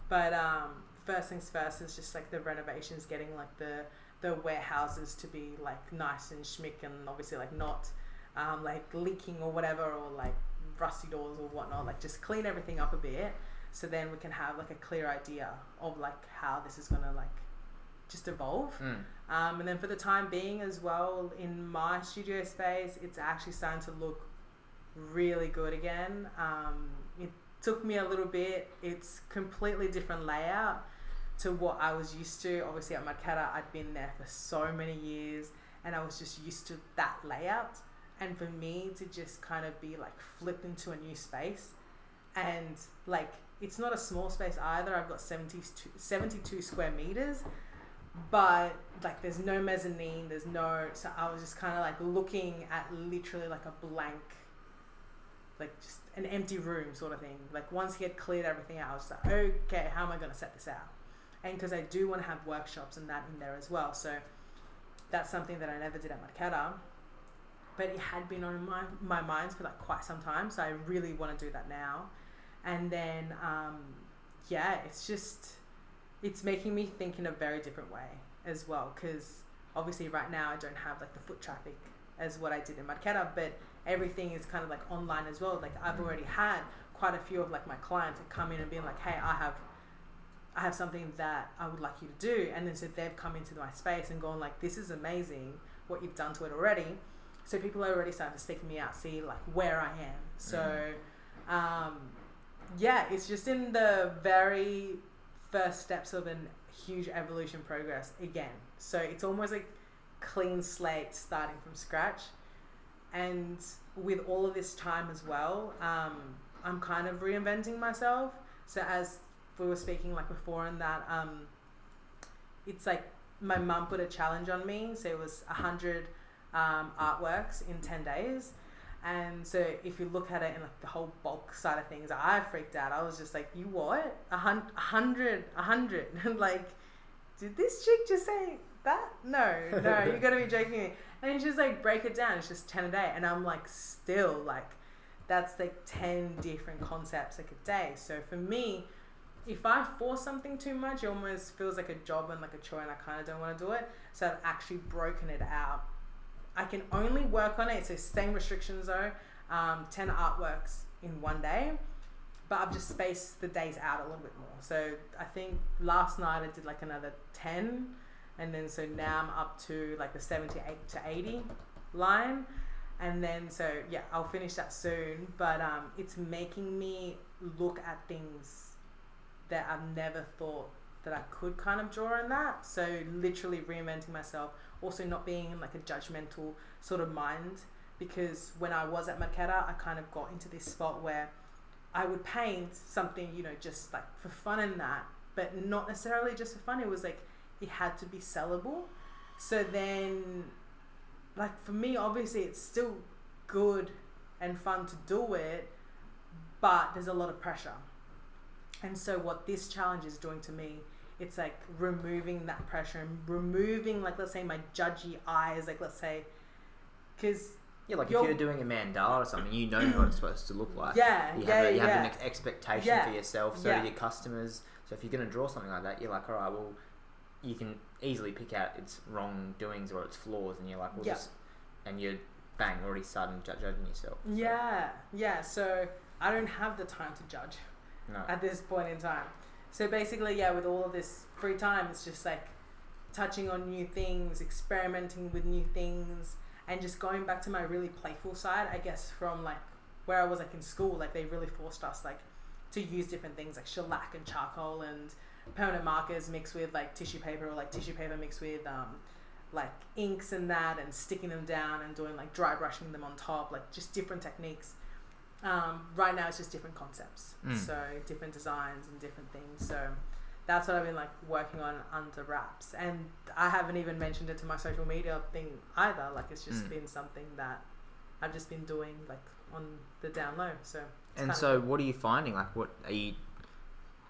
but um, first things first is just like the renovations getting like the the warehouses to be like nice and schmick and obviously like not um, like leaking or whatever or like rusty doors or whatnot like just clean everything up a bit so then we can have like a clear idea of like how this is going to like just evolve Mm. um, and then for the time being as well, in my studio space, it's actually starting to look really good again. Um, took me a little bit. It's completely different layout to what I was used to. Obviously at Marketta, I'd been there for so many years and I was just used to that layout. And for me to just kind of be like flipped into a new space and like it's not a small space either. I've got 72, 72 square meters but like there's no mezzanine there's no so i was just kind of like looking at literally like a blank like just an empty room sort of thing. Like once he had cleared everything out i was like okay how am i going to set this out? And because i do want to have workshops and that in there as well so that's something that i never did at Marketta but it had been on my, my mind for like quite some time so i really want to do that now. And then um, yeah it's just it's making me think in a very different way as well because obviously right now I don't have like the foot traffic as what I did in Marketta but everything is kind of like online as well. Like I've already had quite a few of like my clients that come in and being like hey I have I have something that I would like you to do. And then so they've come into my space and gone like this is amazing what you've done to it already. So people are already starting to seek me out see like where I am. So um, yeah it's just in the very first steps of an huge evolution progress again. So it's almost like clean slate starting from scratch. And with all of this time as well, um, I'm kind of reinventing myself. So as we were speaking like before, and that um, it's like my mum put a challenge on me. So it was a hundred um, artworks in ten days. And so if you look at it in like the whole bulk side of things, I freaked out. I was just like, you what? A hun- a hundred, a hundred. like, did this chick just say that? No, no, you gotta be joking me. And she's like, break it down. It's just ten a day, and I'm like, still like, that's like ten different concepts like a day. So for me, if I force something too much, it almost feels like a job and like a chore, and I kind of don't want to do it. So I've actually broken it out. I can only work on it. So same restrictions though. Um, ten artworks in one day, but I've just spaced the days out a little bit more. So I think last night I did like another ten, and then so now I'm up to like the seventy-eight to eighty line. And then so yeah, I'll finish that soon. But um, it's making me look at things that I've never thought that I could kind of draw on that. So literally reinventing myself, also not being in like a judgmental sort of mind because when I was at Marketta, I kind of got into this spot where I would paint something, you know, just like for fun and that, but not necessarily just for fun. It was like it had to be sellable. So then, like for me, obviously, it's still good and fun to do it, but there's a lot of pressure. And so, what this challenge is doing to me, it's like removing that pressure and removing, like, let's say, my judgy eyes, like, let's say, because Yeah, like if You're- you're doing a mandala or something, you know what it's supposed to look like. yeah, You yeah, have, a, you yeah. have an ex- expectation Yeah. for yourself, so Yeah. do your customers. So if you're going to draw something like that, you're like, all right, well, you can easily pick out its wrongdoings or its flaws, and you're like, well, Yeah. just, and you're bang already starting judging yourself. So, Yeah, yeah. So I don't have the time to judge No. at this point in time. So basically, yeah, with all of this free time, it's just like touching on new things, experimenting with new things, and just going back to my really playful side. I guess from like where I was like in school, like they really forced us like to use different things like shellac and charcoal and permanent markers mixed with like tissue paper or like tissue paper mixed with um, like inks and that and sticking them down and doing like dry brushing them on top like just different techniques um, right now it's just different concepts Mm. so different designs and different things so that's what i've been like working on under wraps and i haven't even mentioned it to my social media thing either like it's just Mm. been something that i've just been doing like on the down low so And so, what are you finding? Like, what are you?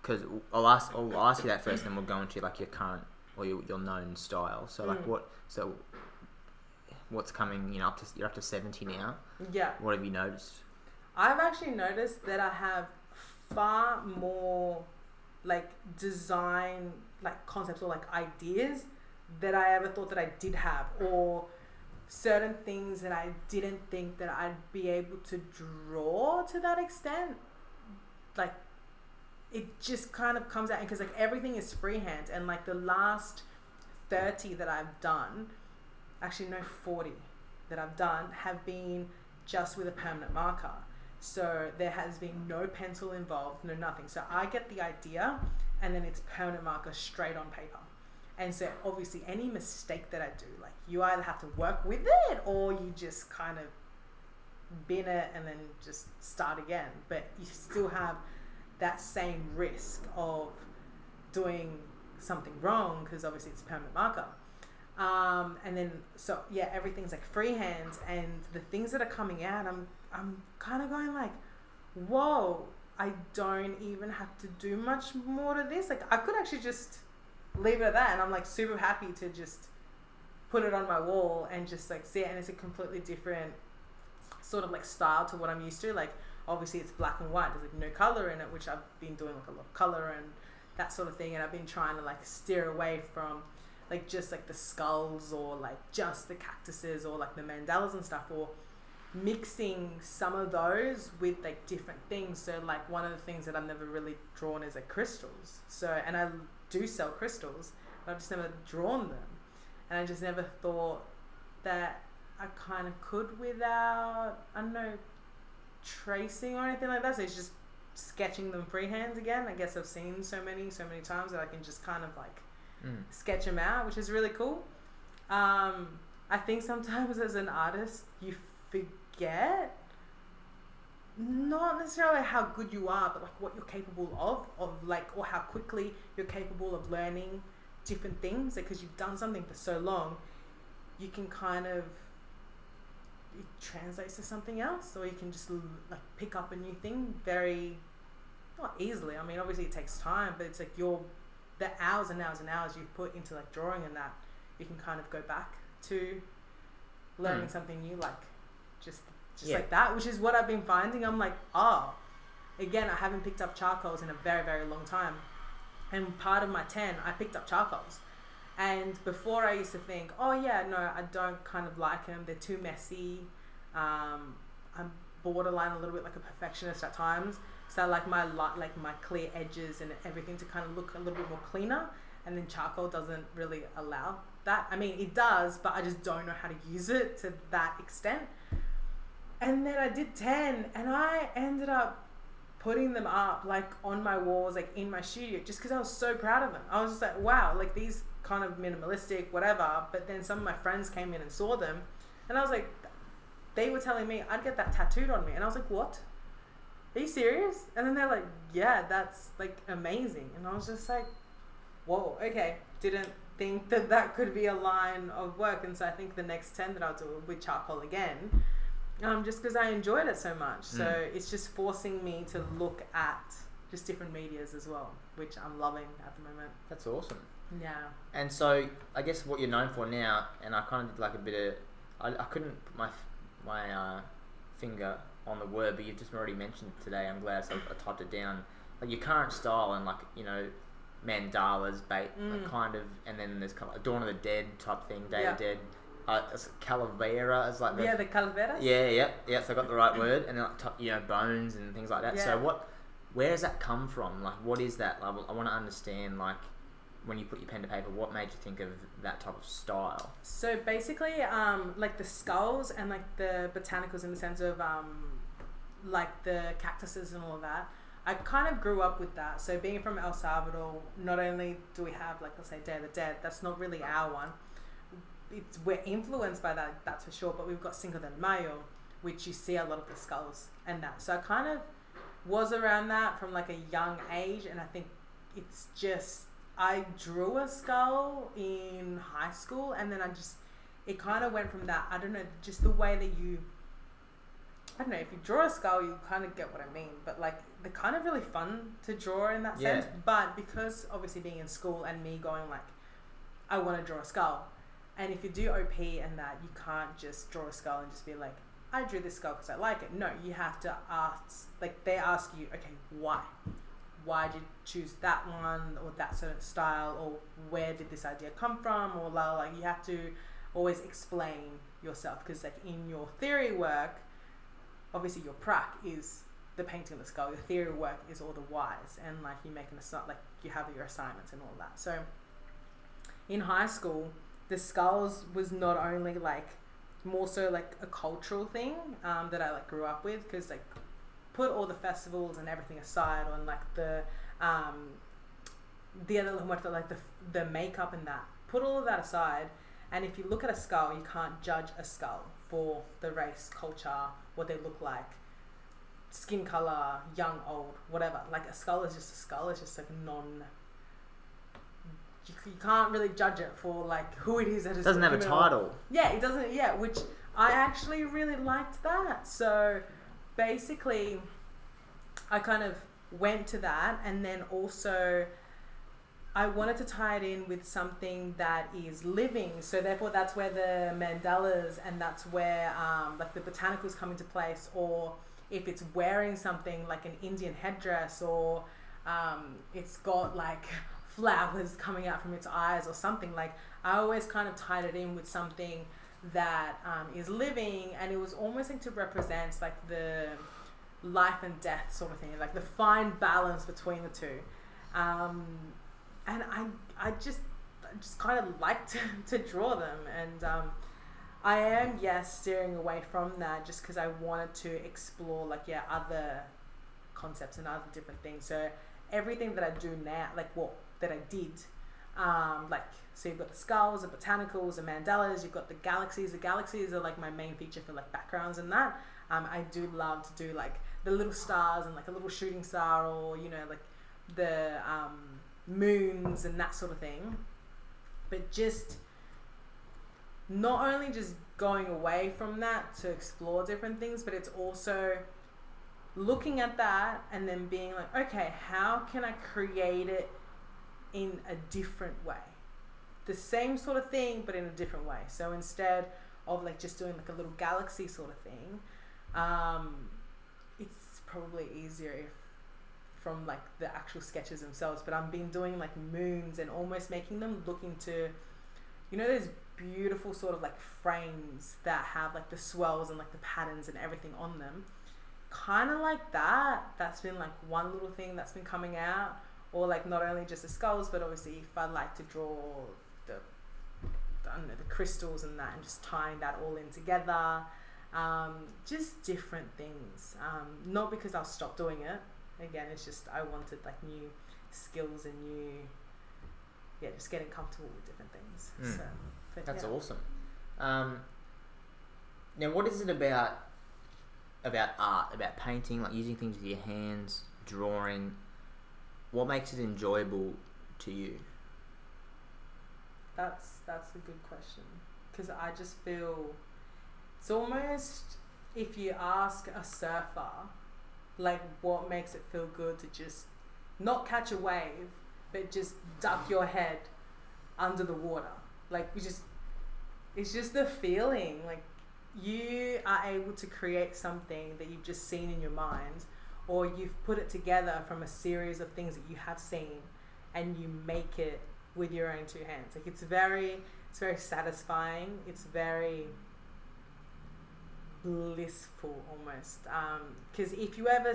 Because I'll ask, I'll ask you that first, then we'll go into like your current or your, your known style. So, like, Mm. what? So, what's coming? You know, up to you're up to seventy now. yeah What have you noticed? I've actually noticed that I have far more like design like concepts or like ideas that I ever thought that I did have or certain things that I didn't think that I'd be able to draw to that extent like it just kind of comes out because like everything is freehand and like the last 30 that I've done actually no 40 that I've done have been just with a permanent marker so there has been no pencil involved, no nothing. So I get the idea and then it's permanent marker straight on paper. And so obviously any mistake that I do, like you either have to work with it or you just kind of bin it and then just start again. But you still have that same risk of doing something wrong because obviously it's permanent marker. Um, and then so yeah, everything's like freehand, and the things that are coming out, I'm I'm kind of going like, whoa, I don't even have to do much more to this. Like I could actually just leave it at that, and I'm like super happy to just put it on my wall and just like see it, and it's a completely different sort of like style to what I'm used to. Like obviously it's black and white. There's like no color in it, which I've been doing like a lot of color and that sort of thing, and I've been trying to like steer away from like just like the skulls or like just the cactuses or like the mandalas and stuff or mixing some of those with like different things so like one of the things that i've never really drawn is like crystals so and i do sell crystals but i've just never drawn them and i just never thought that i kind of could without i don't know tracing or anything like that so it's just sketching them freehand again i guess i've seen so many so many times that i can just kind of like Mm. sketch them out, which is really cool. Um, I think sometimes as an artist, you forget not necessarily how good you are, but like what you're capable of, of like, or how quickly you're capable of learning different things. Because you've done something for so long, you can kind of it translates to something else, or you can just like pick up a new thing very not easily. I mean, obviously it takes time, but it's like you're the hours and hours and hours you've put into like drawing and that you can kind of go back to learning Mm. something new, like just just Yeah. like that, which is what I've been finding. I'm like, oh, again, I haven't picked up charcoals in a very very long time, and part of my ten, I picked up charcoals. And before I used to think, oh yeah, no, I don't kind of like them. They're too messy. Um, I'm borderline a little bit like a perfectionist at times. So I like my like my clear edges and everything to kind of look a little bit more cleaner. And then charcoal doesn't really allow that. I mean, it does, but I just don't know how to use it to that extent. And then I did ten, and I ended up putting them up like on my walls, like in my studio, just because I was so proud of them. I was just like, wow, like these kind of minimalistic, whatever. But then some of my friends came in and saw them, and I was like, they were telling me I'd get that tattooed on me, and I was like, what? Are you serious? And then they're like, yeah, that's like amazing, and I was just like, whoa, okay, didn't think that that could be a line of work, and so I think the next ten that I'll do with charcoal again um, just because I enjoyed it so much. So Mm. it's just forcing me to look at just different medias as well, which I'm loving at the moment. That's awesome. Yeah. And so I guess what you're known for now, and I kind of did like a bit of, I, I couldn't put my my uh, finger on the word, but you've just already mentioned it today. I'm glad, so I typed it down. Like your current style and like you know, mandalas, bait, like Mm. kind of, and then there's kind of like Dawn of the Dead type thing, Day Yeah. of the Dead. Uh, Calavera is like the, yeah, the calaveras. yeah, yeah, yeah. So I got the right word, and then like, you know, bones and things like that. Yeah. So what, where does that come from? Like, what is that? Like, I want to understand, like, when you put your pen to paper, what made you think of that type of style? So basically, um, like the skulls and like the botanicals in the sense of um, like the cactuses and all of that. I kind of grew up with that. So being from El Salvador, not only do we have like let's say Day of the Dead, that's not really our one. It's we're influenced by that, that's for sure. But we've got Cinco de Mayo, which you see a lot of the skulls and that. So I kind of was around that from like a young age, and I think it's just I drew a skull in high school, and then I just it kind of went from that. I don't know, just the way that you. I don't know if you draw a skull, you kind of get what I mean, but like they're kind of really fun to draw in that sense. But because obviously being in school and me going like, I want to draw a skull, and if you do OP and that, you can't just draw a skull and just be like, I drew this skull because I like it. No, you have to ask, like they ask you, okay, why? Why did you choose that one or that certain style or where did this idea come from or la like you have to always explain yourself because like in your theory work obviously your prac is the painting of the skull your theory work is all the whys and like you make an assi- like you have your assignments and all that. So in high school the skulls was not only like more so like a cultural thing um, that I like grew up with because like put all the festivals and everything aside on like the um, the other like the the makeup and that put all of that aside and if you look at a skull you can't judge a skull for the race culture what they look like skin color young old whatever like a skull is just a skull it's just like non you, you can't really judge it for like who it is that is It doesn't have a title. yeah, it doesn't. Yeah, which I actually really liked that. So basically, I kind of went to that, and then also I wanted to tie it in with something that is living. So therefore, that's where the mandalas and that's where um, like the botanicals come into place, or if it's wearing something like an Indian headdress, or um, it's got like flowers coming out from its eyes or something like i always kind of tied it in with something that um, is living and it was almost like to represent like the life and death sort of thing like the fine balance between the two um, and i i just I just kind of like to, to draw them and um, i am yes steering away from that just because i wanted to explore like yeah other concepts and other different things so everything that i do now like what that I did. Um, like so you've got the skulls, the botanicals, the mandalas, you've got the galaxies. The galaxies are like my main feature for like backgrounds and that. Um, I do love to do like the little stars and like a little shooting star or you know like the um, moons and that sort of thing. But just not only just going away from that to explore different things, but it's also looking at that and then being like, okay, how can I create it in a different way? the same sort of thing but in a different way. So instead of like just doing like a little galaxy sort of thing, um, it's probably easier if from like the actual sketches themselves. But I've been doing like moons and almost making them look into, you know, those beautiful sort of like frames that have like the swells and like the patterns and everything on them. Kind of like that. That's been like one little thing that's been coming out. Or like not only just the skulls, but obviously if I like to draw the, I don't know, the crystals and that and just tying that all in together. Um, just different things. Um, not because I'll stop doing it. Again, it's just I wanted like new skills and new, yeah, just getting comfortable with different things. Mm. So, but That's yeah. awesome. Um, now, what is it about about art, about painting, like using things with your hands, drawing? What makes it enjoyable to you? That's that's a good question because I just feel it's almost if you ask a surfer, like what makes it feel good to just not catch a wave, but just duck your head under the water. Like we just, it's just the feeling. Like you are able to create something that you've just seen in your mind, or you've put it together from a series of things that you have seen, and you make it with your own two hands. Like it's very, it's very satisfying. It's very blissful almost. Because if you ever,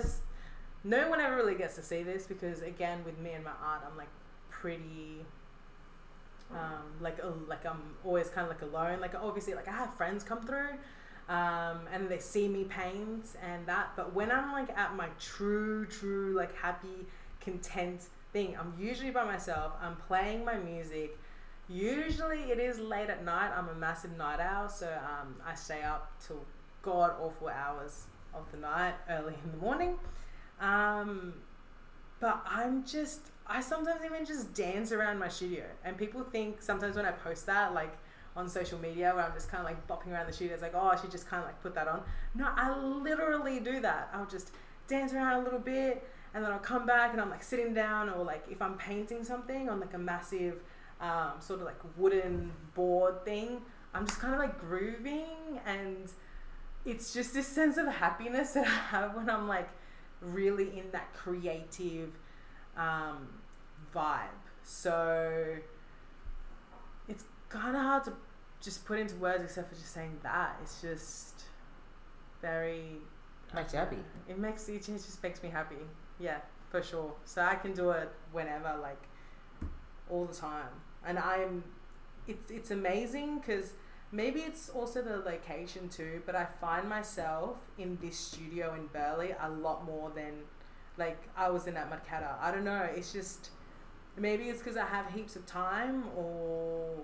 no one ever really gets to see this because again, with me and my art, I'm like pretty. Um, like like I'm always kind of like alone. Like obviously, like I have friends come through, um, and they see me paint and that. But when I'm like at my true, true like happy, content thing, I'm usually by myself. I'm playing my music. Usually it is late at night. I'm a massive night owl, so um, I stay up till god awful hours of the night, early in the morning. Um, but I'm just, I sometimes even just dance around my studio, and people think sometimes when I post that, like on social media, where I'm just kind of like bopping around the studio, it's like, oh, I should just kind of like put that on. No, I literally do that. I'll just dance around a little bit, and then I'll come back and I'm like sitting down, or like if I'm painting something on like a massive um, sort of like wooden board thing, I'm just kind of like grooving, and it's just this sense of happiness that I have when I'm like really in that creative um, vibe. So kind of hard to just put into words except for just saying that. It's just very. Makes you happy. It makes it just makes me happy. Yeah, for sure. So I can do it whenever, like all the time, and I'm. It's it's amazing because maybe it's also the location too, but I find myself in this studio in Burleigh a lot more than like I was in at Marketta. I don't know. It's just maybe it's because I have heaps of time or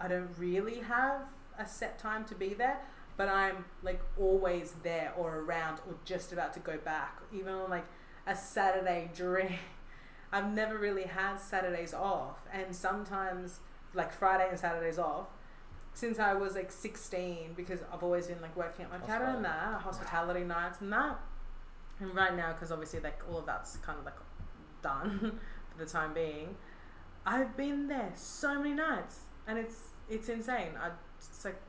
I don't really have a set time to be there, but I'm like always there or around or just about to go back. Even on like a Saturday during I've never really had Saturdays off and sometimes like Friday and Saturdays off since I was like 16 because I've always been like working at my Marketta and that hospitality nights and that and right now because obviously like all of that's kind of like done for the time being I've been there so many nights and it's it's insane. I it's like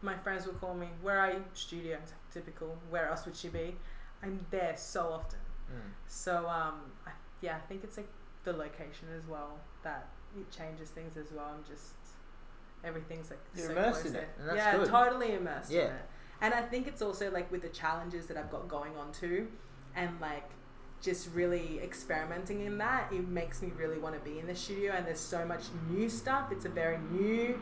my friends will call me where are you? Studio it's like, typical. Where else would she be? I'm there so often. Mm. so um I, yeah I think it's like the location as well that it changes things as well. I'm just everything's like You're so immersed close in it, and that's yeah good. totally immersed in Yeah. it. And I think it's also like with the challenges that I've got going on too and like just really experimenting in that it makes me really want to be in the studio and there's so much new stuff it's a very new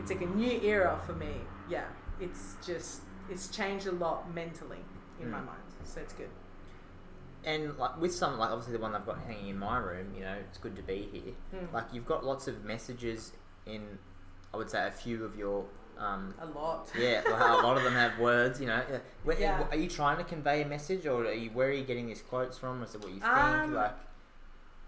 it's like a new era for me yeah it's just it's changed a lot mentally in my Mm. mind so it's good And like with some, like obviously the one I've got hanging in my room, you know, it's good to be here. Mm. Like you've got lots of messages in, I would say a few of your, um, a lot yeah, a lot of them have words. You know, Where, Yeah. are you trying to convey a message, or are you, where are you getting these quotes from? Is it what you think? Um, like,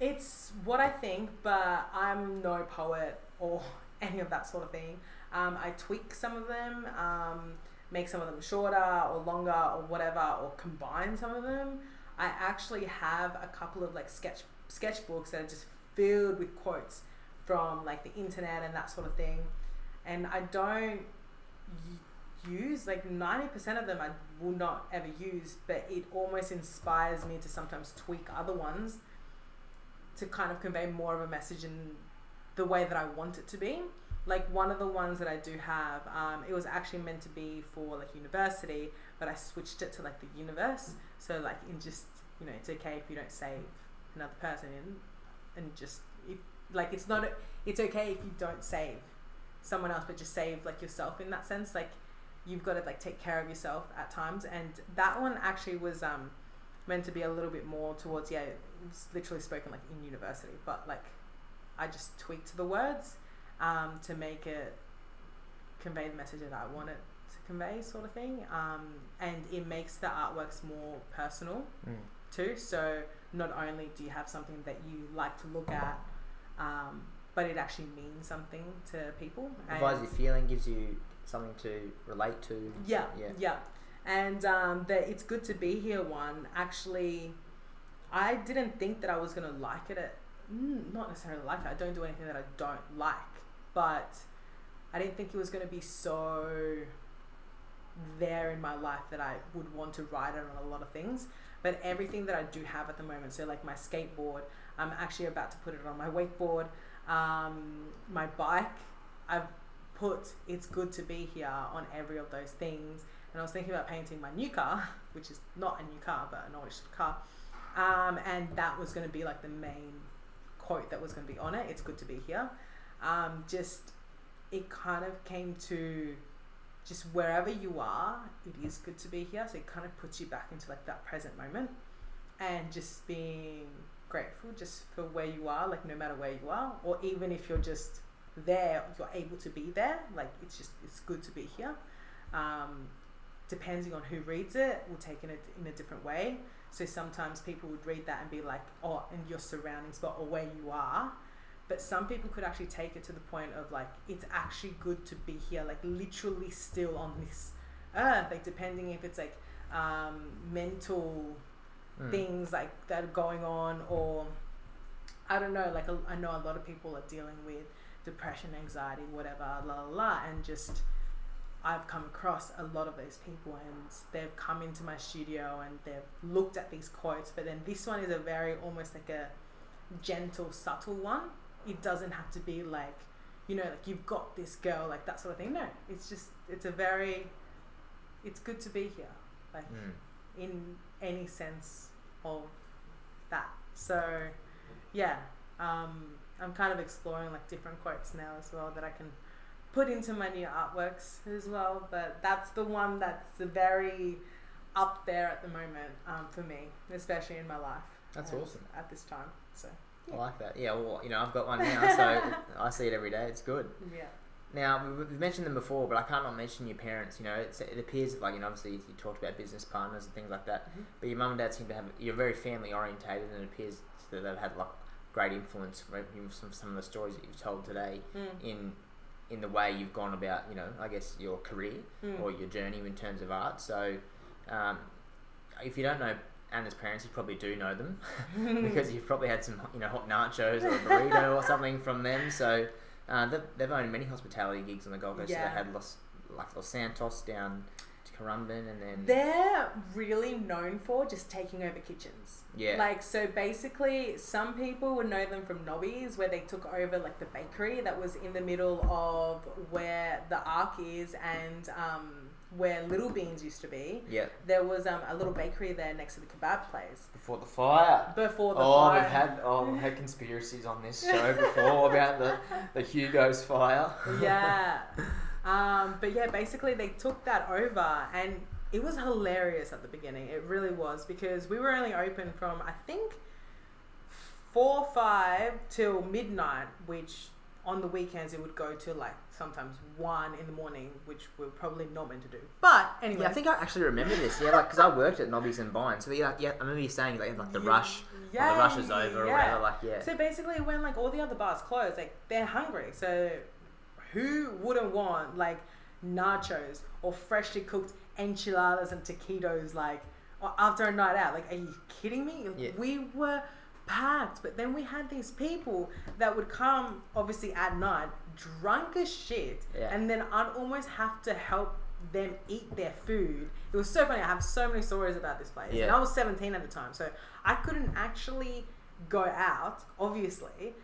It's what I think, but I'm no poet or any of that sort of thing. Um, I tweak some of them, um, make some of them shorter or longer or whatever, or combine some of them. I actually have a couple of like sketch sketchbooks that are just filled with quotes from like the internet and that sort of thing. And I don't use like 90% of them I will not ever use, but it almost inspires me to sometimes tweak other ones to kind of convey more of a message in the way that I want it to be. Like one of the ones that I do have, um, it was actually meant to be for like university, but I switched it to like the universe. So like in just you know, it's okay if you don't save another person in, and just if like it's not it's okay if you don't save someone else, but just save like yourself in that sense. Like you've got to like take care of yourself at times, and that one actually was um meant to be a little bit more towards yeah, it's literally spoken like in university, but like I just tweaked the words um, to make it convey the message that I want it to convey, sort of thing. Um, and it makes the artworks more personal Mm. too. So not only do you have something that you like to look at, um, but it actually means something to people. Provides you feeling, gives you something to relate to. Yeah, Yeah. yeah. And um, the It's Good to Be Here one, actually, I didn't think that I was going to like it. At, mm, not necessarily like it. I don't do anything that I don't like. But I didn't think it was going to be so there in my life that I would want to ride it on a lot of things. But everything that I do have at the moment, so like my skateboard, I'm actually about to put it on my wakeboard. Um, my bike, I've put it's good to be here on every of those things. And I was thinking about painting my new car, which is not a new car, but an oldish car. Um, and that was going to be like the main quote that was going to be on it. It's good to be here. Um, just, it kind of came to just wherever you are, it is good to be here. So it kind of puts you back into like that present moment and just being grateful just for where you are, like no matter where you are, or even if you're just there, you're able to be there. Like it's just, it's good to be here. Um, depending on who reads it, will take it in a different way. So sometimes people would read that and be like, oh, in your surroundings, but or where you are. But some people could actually take it to the point of like, it's actually good to be here, like literally still on this earth. Like depending if it's like um, mental Mm. things like that are going on, or I don't know. Like a, I know a lot of people are dealing with depression, anxiety, whatever, la la la, and just I've come across a lot of those people and they've come into my studio and they've looked at these quotes, but then this one is a very almost like a gentle, subtle one. It doesn't have to be like, you know, like you've got this girl, like that sort of thing. No, it's just, it's a very, it's good to be here, like Mm. in any sense of that. So, yeah, um, I'm kind of exploring like different quotes now as well that I can put into my new artworks as well. But that's the one that's very up there at the moment um, for me, especially in my life. That's awesome. at this time. So I like that. Yeah, well, you know, I've got one now, so I see it every day. It's good. yeah, Now, we- we've mentioned them before, but I can't not mention your parents. You know, it appears like, you know, obviously you talked about business partners and things like that, Mhm. but your mum and dad seem to have, you're very family orientated, and it appears that they've had like great influence from from some of the stories that you've told today mm. in in the way you've gone about, you know, I guess your career Mm. or your journey in terms of art. So, um, if you don't know Anna's parents, you probably do know them because you've probably had some, you know, hot nachos or a burrito or something from them. So, uh, they've, they've owned many hospitality gigs on the Gold Coast. So Yeah. they had Los, like Los Santos down to Currumbin and then They're really known for just taking over kitchens. yeah, Like so basically some people would know them from Nobby's where they took over like the bakery that was in the middle of where the Ark is and um, where Little Beans used to be. yeah. There was um, a little bakery there next to the kebab place. Before the fire. Before the oh, fire. we've had oh, we've had conspiracies on this show before about the the Hugo's fire. yeah. Um, but yeah, basically they took that over and it was hilarious at the beginning. It really was because we were only open from I think four five till midnight, which on the weekends it would go to like sometimes one in the morning, which we're probably not meant to do. But anyway, Yeah, I think I actually remember this. Yeah, like because I worked at Nobby's and Vine, so yeah, yeah, I remember you saying like, like the Yeah, rush, yeah, the rush is over, or whatever. Like yeah, So basically, when like all the other bars close, like they're hungry. So who wouldn't want like nachos or freshly cooked enchiladas and taquitos like or after a night out? Like, are you kidding me? Yeah. We were packed. But then we had these people that would come, obviously at night, drunk as shit, Yeah. and then I'd almost have to help them eat their food. It was so funny. I have so many stories about this place, and I was 17 at the time, so I couldn't actually go out, obviously,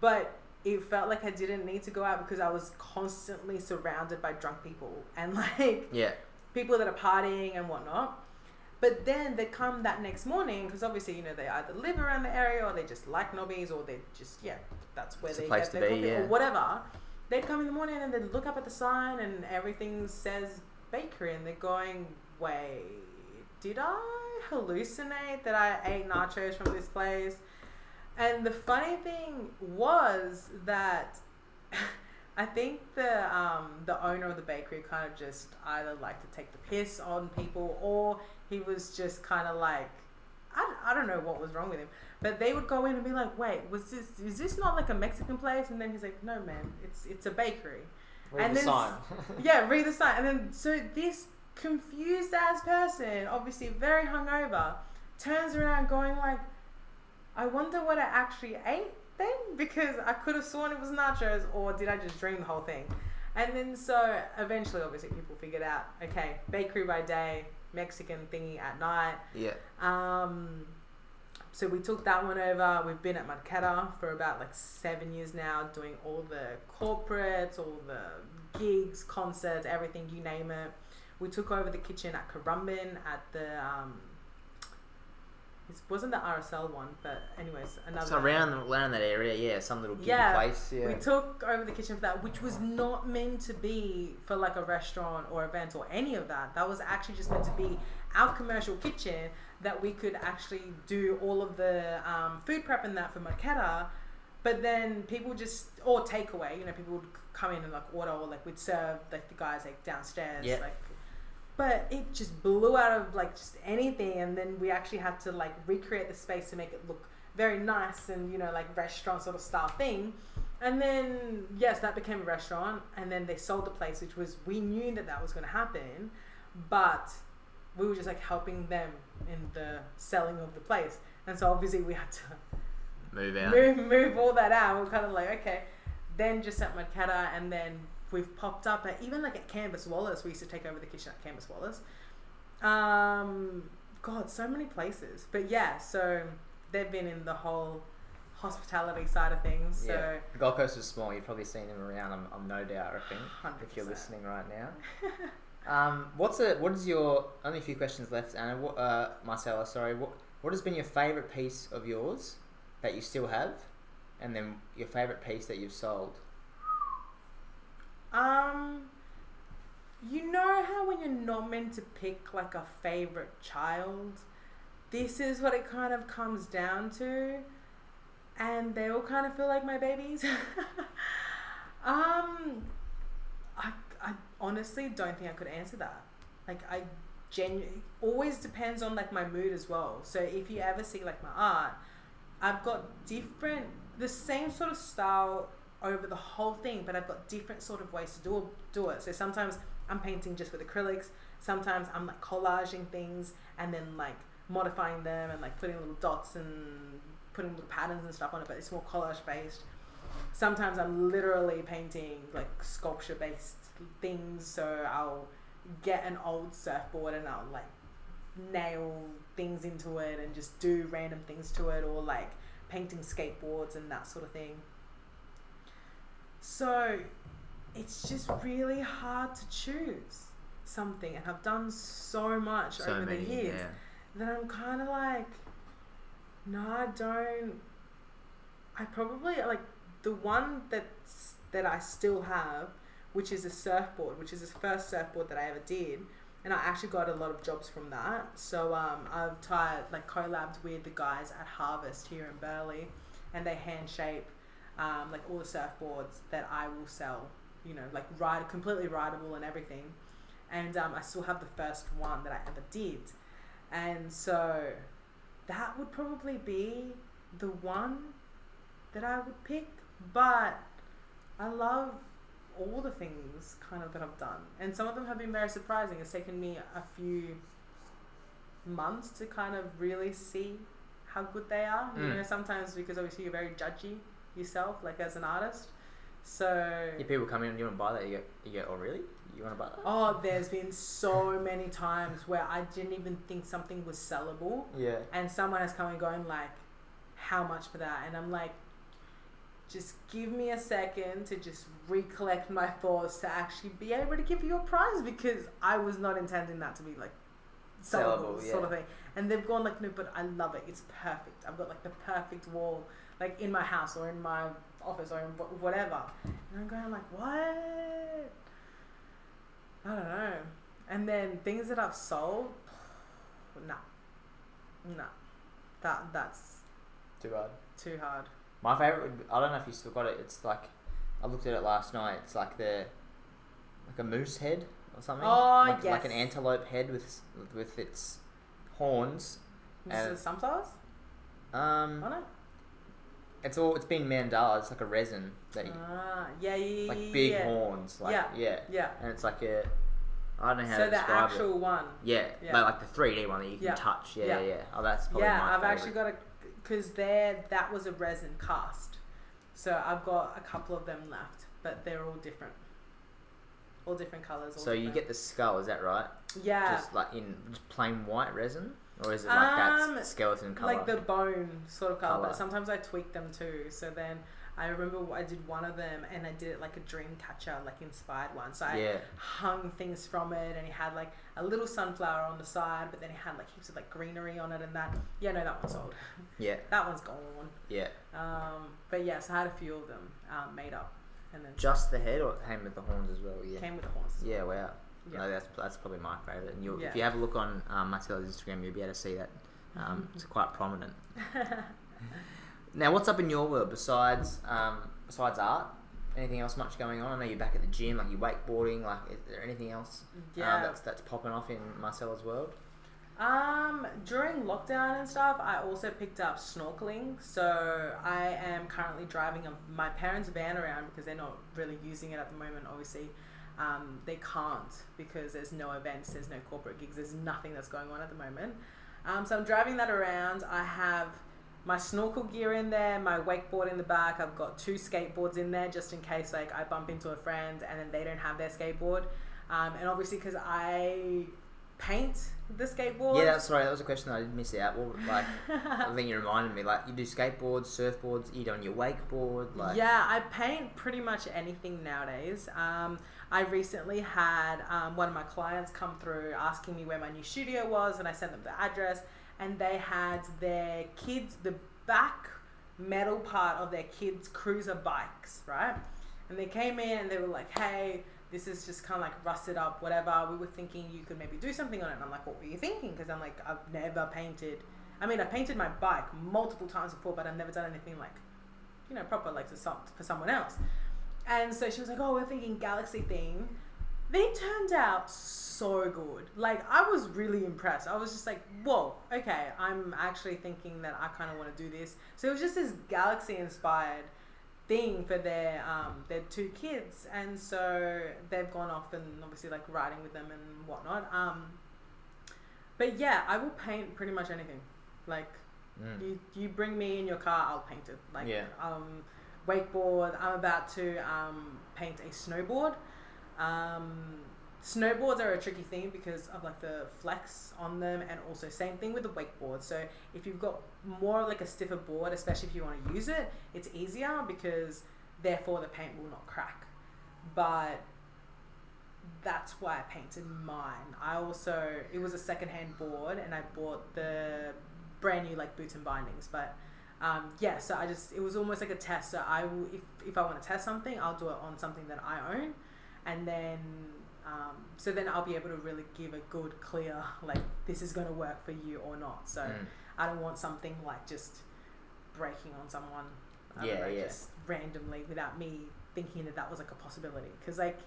but it felt like I didn't need to go out because I was constantly surrounded by drunk people and like Yeah. people that are partying and whatnot. But then they come that next morning because obviously you know they either live around the area or they just like Nobby's or they just yeah that's where It's they get their be, coffee yeah. or whatever. They'd come in the morning and they'd look up at the sign and everything says bakery and they're going wait did I hallucinate that I ate nachos from this place? And the funny thing was that I think the um, the owner of the bakery kind of just either like to take the piss on people or he was just kind of like I, I don't know what was wrong with him but they would go in and be like wait was this is this not like a Mexican place and then he's like no man it's it's a bakery Read And the then sign. yeah, read the sign. And then, so this confused ass person, obviously very hungover, turns around going like, I wonder what I actually ate then? Because I could have sworn it was nachos, or did I just dream the whole thing? And then, so eventually, obviously, people figured out, okay, bakery by day, Mexican thingy at night. yeah. Um, so we took that one over. We've been at Marketta for about like seven years now, doing all the corporates, all the gigs, concerts, everything you name it. We took over the kitchen at Currumbin at the um, it wasn't the RSL one, but anyways, another. So around around that area, yeah, some little gig Yeah, place. Yeah. We took over the kitchen for that, which was not meant to be for like a restaurant or event or any of that. That was actually just meant to be our commercial kitchen that we could actually do all of the um, food prep and that for Marketta. But then people just or takeaway, you know, people would come in and like order or like we'd serve like the guys like downstairs, Yeah. like. But it just blew out of like just anything, and then we actually had to like recreate the space to make it look very nice and you know like restaurant sort of style thing. And then yes, that became a restaurant, and then they sold the place, which was we knew that that was going to happen, but we were just like helping them in the selling of the place, and so obviously we had to Move out. move move all that out. We're kind of like okay, then just at Marketta, and then we've popped up at even like at Canvas Wallace. We used to take over the kitchen at Canvas Wallace. Um, God, so many places, but yeah, so they've been in the whole hospitality side of things. So yeah. Gold Coast is small. You've probably seen them around. I'm, I'm no doubt. I reckon. If you're listening right now. Um, what's a what is your only a few questions left, Anna? What, uh, Marcela, sorry. What what has been your favourite piece of yours that you still have, and then your favourite piece that you've sold? Um, you know how when you're not meant to pick like a favorite child, this is what it kind of comes down to, and they all kind of feel like my babies. um, I I honestly don't think I could answer that. Like I genuinely always depends on like my mood as well. So if you ever see like my art, I've got different the same sort of style over the whole thing, but I've got different sort of ways to do do it. So sometimes I'm painting just with acrylics. Sometimes I'm like collaging things and then like modifying them and like putting little dots and putting little patterns and stuff on it. But it's more collage based. Sometimes I'm literally painting like sculpture based things. So I'll get an old surfboard and I'll like nail things into it and just do random things to it or like painting skateboards and that sort of thing. So it's just really hard to choose something and I've done so much So over many. the years Yeah. that I'm kind of like, no, I don't. I probably like the one that's that I still have, which is a surfboard, which is the first surfboard that I ever did, and I actually got a lot of jobs from that. So um, I've tied like collabed with the guys at Harvest here in Burleigh, and they hand shape um, like all the surfboards that I will sell. You know, like ride completely rideable and everything. And um, I still have the first one that I ever did. And so that would probably be the one that I would pick. But I love all the things kind of that I've done. And some of them have been very surprising. It's taken me a few months to kind of really see how good they are. You Mm. know, sometimes because obviously you're very judgy yourself, like as an artist. So If people come in and you want to buy that, you go, you go, oh really? You want to buy that? oh, there's been so many times where I didn't even think something was sellable, Yeah. and someone has come and gone like, "How much for that?" And I'm like. Just give me a second to just recollect my thoughts to actually be able to give you a prize because I was not intending that to be like sellable, Sellable, sort yeah. of thing. And they've gone like, no, but I love it. It's perfect. I've got like the perfect wall, like in my house or in my office or in whatever. And I'm going like, what? I don't know. And then things that I've sold, nah, nah, that that's Too bad. too hard. My favorite. Would, I don't know if you still got it. It's like I looked at it last night. It's like the like a moose head or something. Oh, like, like an antelope head with with its horns. This And- is some size. Um, Oh no. It's all it's been mandala. It's like a resin that you, Ah, yeah, yeah, like big yeah. horns. Like Yeah. yeah. Yeah. and it's like a I don't know how So to describe it. So the actual one. Yeah, Yeah. Like, like the three D one that you can Yeah. touch. Yeah, Yeah. yeah. Oh, that's probably yeah, I've favorite. actually got a because there that was a resin cast, so I've got a couple of them left, but they're all different, all different colors. All So you get the skull, is that right? yeah, Just like in just plain white resin, or is it like Um, that skeleton color? like the bone sort of color, Colour. but sometimes I tweak them too. So then I remember I did one of them and I did it like a dream catcher, like inspired one. So I yeah, hung things from it and it had like a little sunflower on the side, but then it had like heaps of like greenery on it and that. Yeah, no, that one sold. yeah, That one's gone. yeah. Um, but yes, I had a few of them um, made up, and then Just the head, or it came with the horns as well? Yeah. came with the horns. as well. Yeah, wow. Yeah. No, that's that's probably my favorite. And Yeah. if you have a look on um, Marcela's Instagram, you'll be able to see that. Um, it's quite prominent. now, what's up in your world besides um, besides art? Anything else much going on? I know you're back at the gym, like you're wakeboarding. Like, is there anything else Yeah. um, that's that's popping off in Marcela's world? Um, during lockdown and stuff, I also picked up snorkeling. So I am currently driving a, my parents' van around because they're not really using it at the moment. Obviously, um, they can't because there's no events, there's no corporate gigs, there's nothing that's going on at the moment. Um, so I'm driving that around. I have my snorkel gear in there, my wakeboard in the back. I've got two skateboards in there just in case like I bump into a friend and then they don't have their skateboard. Um, and obviously because I paint the skateboard. Yeah, that's right. That was a question I did miss out. Well, like, I think you reminded me. Like, you do skateboards, surfboards. You on your wakeboard. Like, yeah, I paint pretty much anything nowadays. Um, I recently had um, one of my clients come through asking me where my new studio was, and I sent them the address, and they had their kids, the back metal part of their kids' cruiser bikes, right? And they came in and they were like, hey, this is just kind of like rusted up, whatever. We were thinking you could maybe do something on it. And I'm like, what were you thinking? Because I'm like, I've never painted. I mean, I painted my bike multiple times before, but I've never done anything like you know, proper like to some, for someone else. And so she was like, "Oh, we're thinking galaxy theme." They turned out so good. Like I was really impressed. I was just like, "Whoa, okay, I'm actually thinking that I kind of want to do this." So it was just this galaxy inspired thing for their um, their two kids, and so they've gone off and obviously like riding with them and whatnot. Um, but yeah, I will paint pretty much anything. Like Mm. you, you bring me in your car, I'll paint it. Like Yeah. um, wakeboard. I'm about to um, paint a snowboard. Um, snowboards are a tricky thing because of like the flex on them, and also same thing with the wakeboard. So if you've got more like a stiffer board, especially if you want to use it, it's easier because therefore the paint will not crack. But that's why I painted mine. I also it was a secondhand board, and I bought the brand new like boots and bindings. But um, yeah, so I just it was almost like a test. So I will if if I want to test something, I'll do it on something that I own, and then um, so then I'll be able to really give a good clear like this is going to work for you or not. So Mm. I don't want something like just breaking on someone. I Yeah, know, yeah. Just randomly without me thinking that that was like a possibility. Because like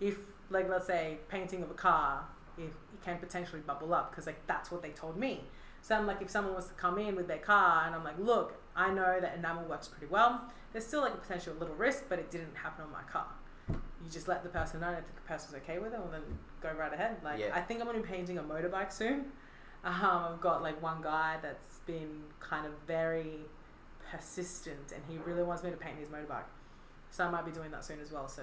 if like let's say painting of a car, if it can potentially bubble up because like that's what they told me. So I'm like, if someone was to come in with their car and I'm like, look, I know that enamel works pretty well. There's still like a potential little risk, but it didn't happen on my car. You just let the person know if the person's okay with it, and then go right ahead. Like Yeah. I think I'm gonna be painting a motorbike soon. Um, I've got like one guy that's been kind of very persistent, and he really wants me to paint his motorbike. So I might be doing that soon as well. So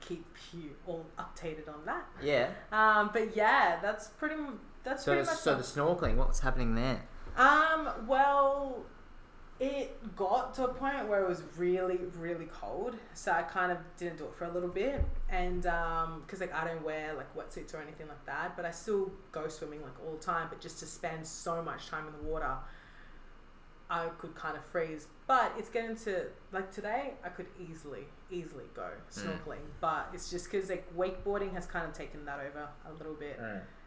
keep you all updated on that. Yeah. Um, but yeah, that's pretty. That's So, pretty much. so the snorkeling, what's happening there? Um, well, it got to a point where it was really, really cold, so I kind of didn't do it for a little bit, and um, because like I don't wear like wetsuits or anything like that, but I still go swimming like all the time, but just to spend so much time in the water, I could kind of freeze. But it's getting to like today, I could easily, easily go snorkeling, but it's just because like wakeboarding has kind of taken that over a little bit.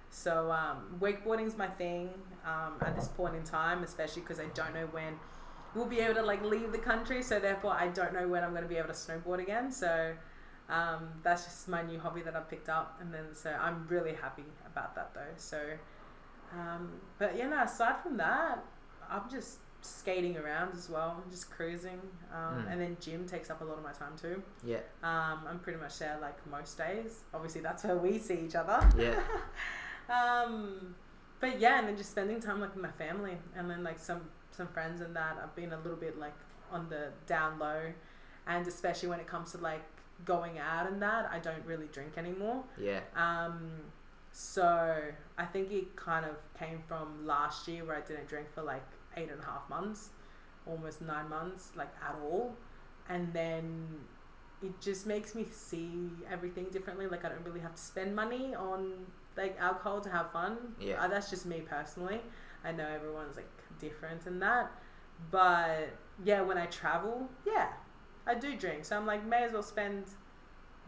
So um, wakeboarding's my thing um, at this point in time, especially because I don't know when we'll be able to like leave the country. So therefore, I don't know when I'm going to be able to snowboard again. So um, that's just my new hobby that I've picked up, and then so I'm really happy about that though. So, um, but yeah, no. Aside from that, I'm just skating around as well, just cruising, um, Mm. and then gym takes up a lot of my time too. Yeah. Um, I'm pretty much there like most days. Obviously, that's where we see each other. Yeah. um, but yeah, and then just spending time like with my family, and then like some some friends and that. I've been a little bit like on the down low, and especially when it comes to like going out and that, I don't really drink anymore. Yeah. Um, so I think it kind of came from last year where I didn't drink for like eight and a half months, almost nine months, like at all. And then it just makes me see everything differently. Like I don't really have to spend money on like alcohol to have fun. Yeah. Uh, that's just me personally. I know everyone's like different in that. But yeah, when I travel, yeah, I do drink. So I'm like, may as well spend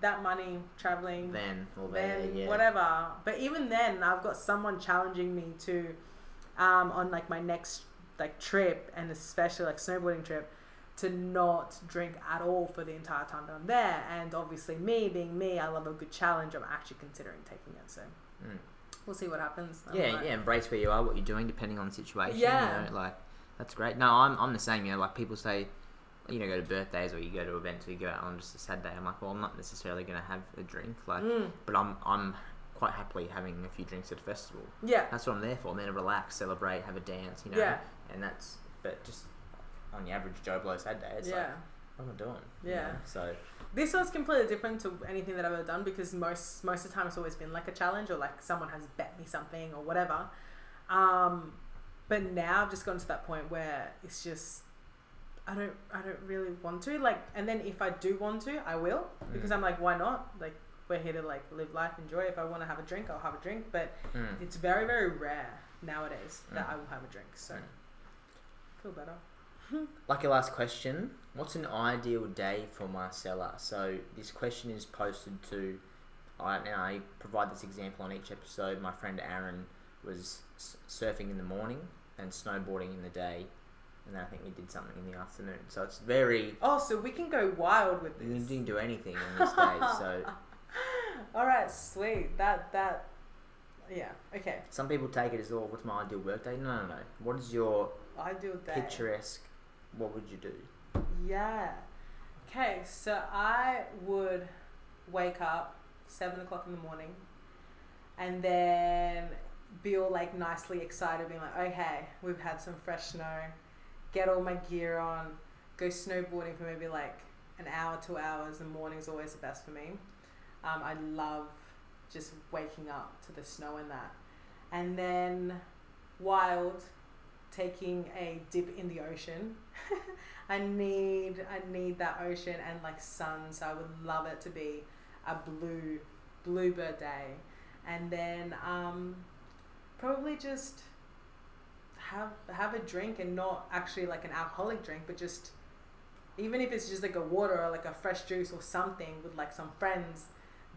that money traveling Then or then Yeah. whatever. But even then, I've got someone challenging me to, um, on like my next like trip and especially like snowboarding trip, to not drink at all for the entire time that I'm there. And obviously, me being me, I love a good challenge. I'm actually considering taking it. So Mm. We'll see what happens. I'm Yeah, like- yeah, embrace where you are, what you're doing, depending on the situation. Yeah. You know, like that's great. No, I'm, I'm the same. You know, like people say, you know, go to birthdays or you go to events or you go out on just a sad day. I'm like, well, I'm not necessarily going to have a drink, like, Mm, but I'm I'm quite happily having a few drinks at a festival. yeah. That's what I'm there for. I'm there to relax, celebrate, have a dance. You know, Yeah. and that's but just on the average Joe Blow sad day, it's yeah. like, what am I doing? You Yeah. know, So This one's completely different to anything that I've ever done because most most of the time it's always been like a challenge or like someone has bet me something or whatever. Um, but now I've just gotten to that point where it's just I don't I don't really want to like and then if I do want to I will because Mm. I'm like why not like we're here to like live life enjoy if I want to have a drink I'll have a drink but mm. it's very very rare nowadays that Mm. I will have a drink so Mm. feel better. Lucky last question. What's an ideal day for Marcela? So this question is posted to. I now I provide this example on each episode. My friend Aaron was surfing in the morning and snowboarding in the day, and then I think we did something in the afternoon. So it's very. Oh, so we can go wild with this. You didn't do anything in this day, so All right, sweet. That that. Yeah. Okay. some people take it as, "Oh, what's my ideal work day?" No, no, no. What is your Ideal day. picturesque? What would you do? Yeah. Okay, so I would wake up seven o'clock in the morning, and then be all like nicely excited, being like, okay, we've had some fresh snow. Get all my gear on. Go snowboarding for maybe like an hour, two hours. The morning's always the best for me. Um, I love just waking up to the snow and that, and then wild taking a dip in the ocean. I need I need that ocean and like sun, so I would love it to be a blue bluebird day, and then um, probably just have have a drink and not actually like an alcoholic drink, but just even if it's just like a water or like a fresh juice or something with like some friends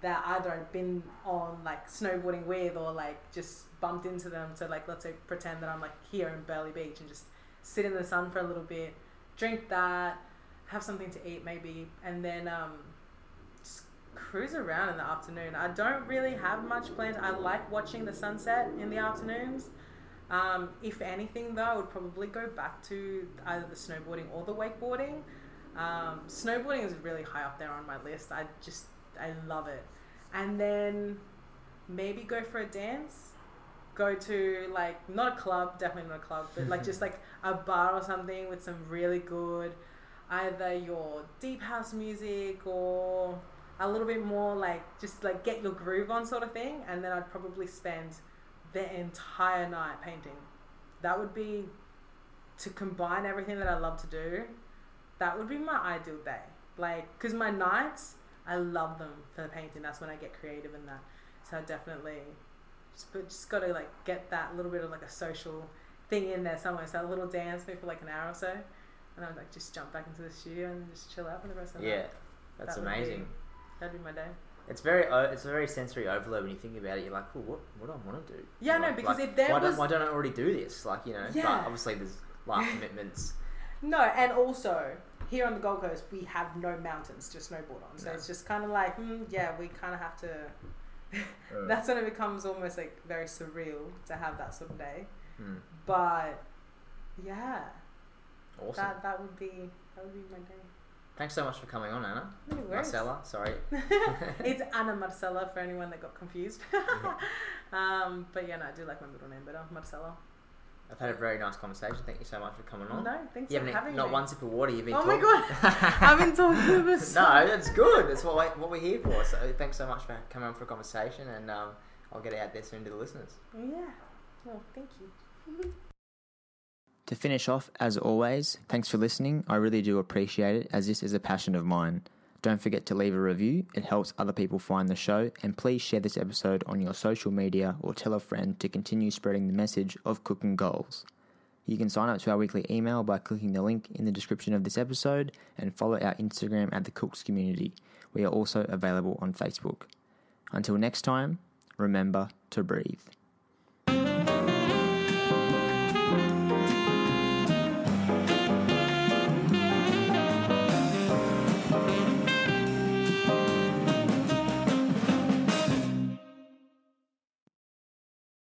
that either I've been on like snowboarding with or like just bumped into them to like let's say pretend that I'm like here in Burleigh Beach and just sit in the sun for a little bit, drink that, have something to eat maybe, and then um, just cruise around in the afternoon. I don't really have much planned. I like watching the sunset in the afternoons. Um, if anything, though, I would probably go back to either the snowboarding or the wakeboarding. Um, snowboarding is really high up there on my list. I just I love it, and then maybe go for a dance. Go to like not a club, definitely not a club, but like just like a bar or something with some really good either your deep house music or a little bit more like just like get your groove on sort of thing and then I'd probably spend the entire night painting. That would be to combine everything that I love to do. That would be my ideal day. Like cuz my nights I love them for the painting. That's when I get creative in that. So I definitely just, but just got to like get that little bit of like a social thing in there somewhere. So a little dance maybe for like an hour or so, and I would like just jump back into the studio and just chill out for the rest of the Yeah, night. that's That would be- amazing. That'd be my day. It's very it's a very sensory overload when you think about it. You're like, oh, what what do I want to do? Yeah, no, Like- because like, if there why was don't why don't I already do this? Like you know, but Yeah. obviously there's life commitments. no, and also here on the Gold Coast we have no mountains to snowboard on, so No. it's just kind of like, mm, yeah, we kind of have to. That's when it becomes almost like very surreal to have that sort of day. Mm, But yeah, awesome. that that would be that would be my day. Thanks so much for coming on, Anna. No. Marcela, sorry. it's Anna Marcela for anyone that got confused. um, but yeah, no, I do like my middle name better, Marcela. I've had a very nice conversation. Thank you so much for coming on. No, thanks you for haven't having not me. one sip of water. You've been. Talking. Oh my god, I've been talking for so no, that's good. That's what we, what we're here for. So thanks so much for coming on for a conversation, and um, I'll get it out there soon to the listeners. Yeah. Well, thank you. To finish off, as always, thanks for listening. I really do appreciate it, as this is a passion of mine. Don't forget to leave a review, it helps other people find the show, and please share this episode on your social media or tell a friend to continue spreading the message of Cook 'N' Goals. You can sign up to our weekly email by clicking the link in the description of this episode and follow our Instagram at the Cooks Community. We are also available on Facebook. Until next time, remember to breathe.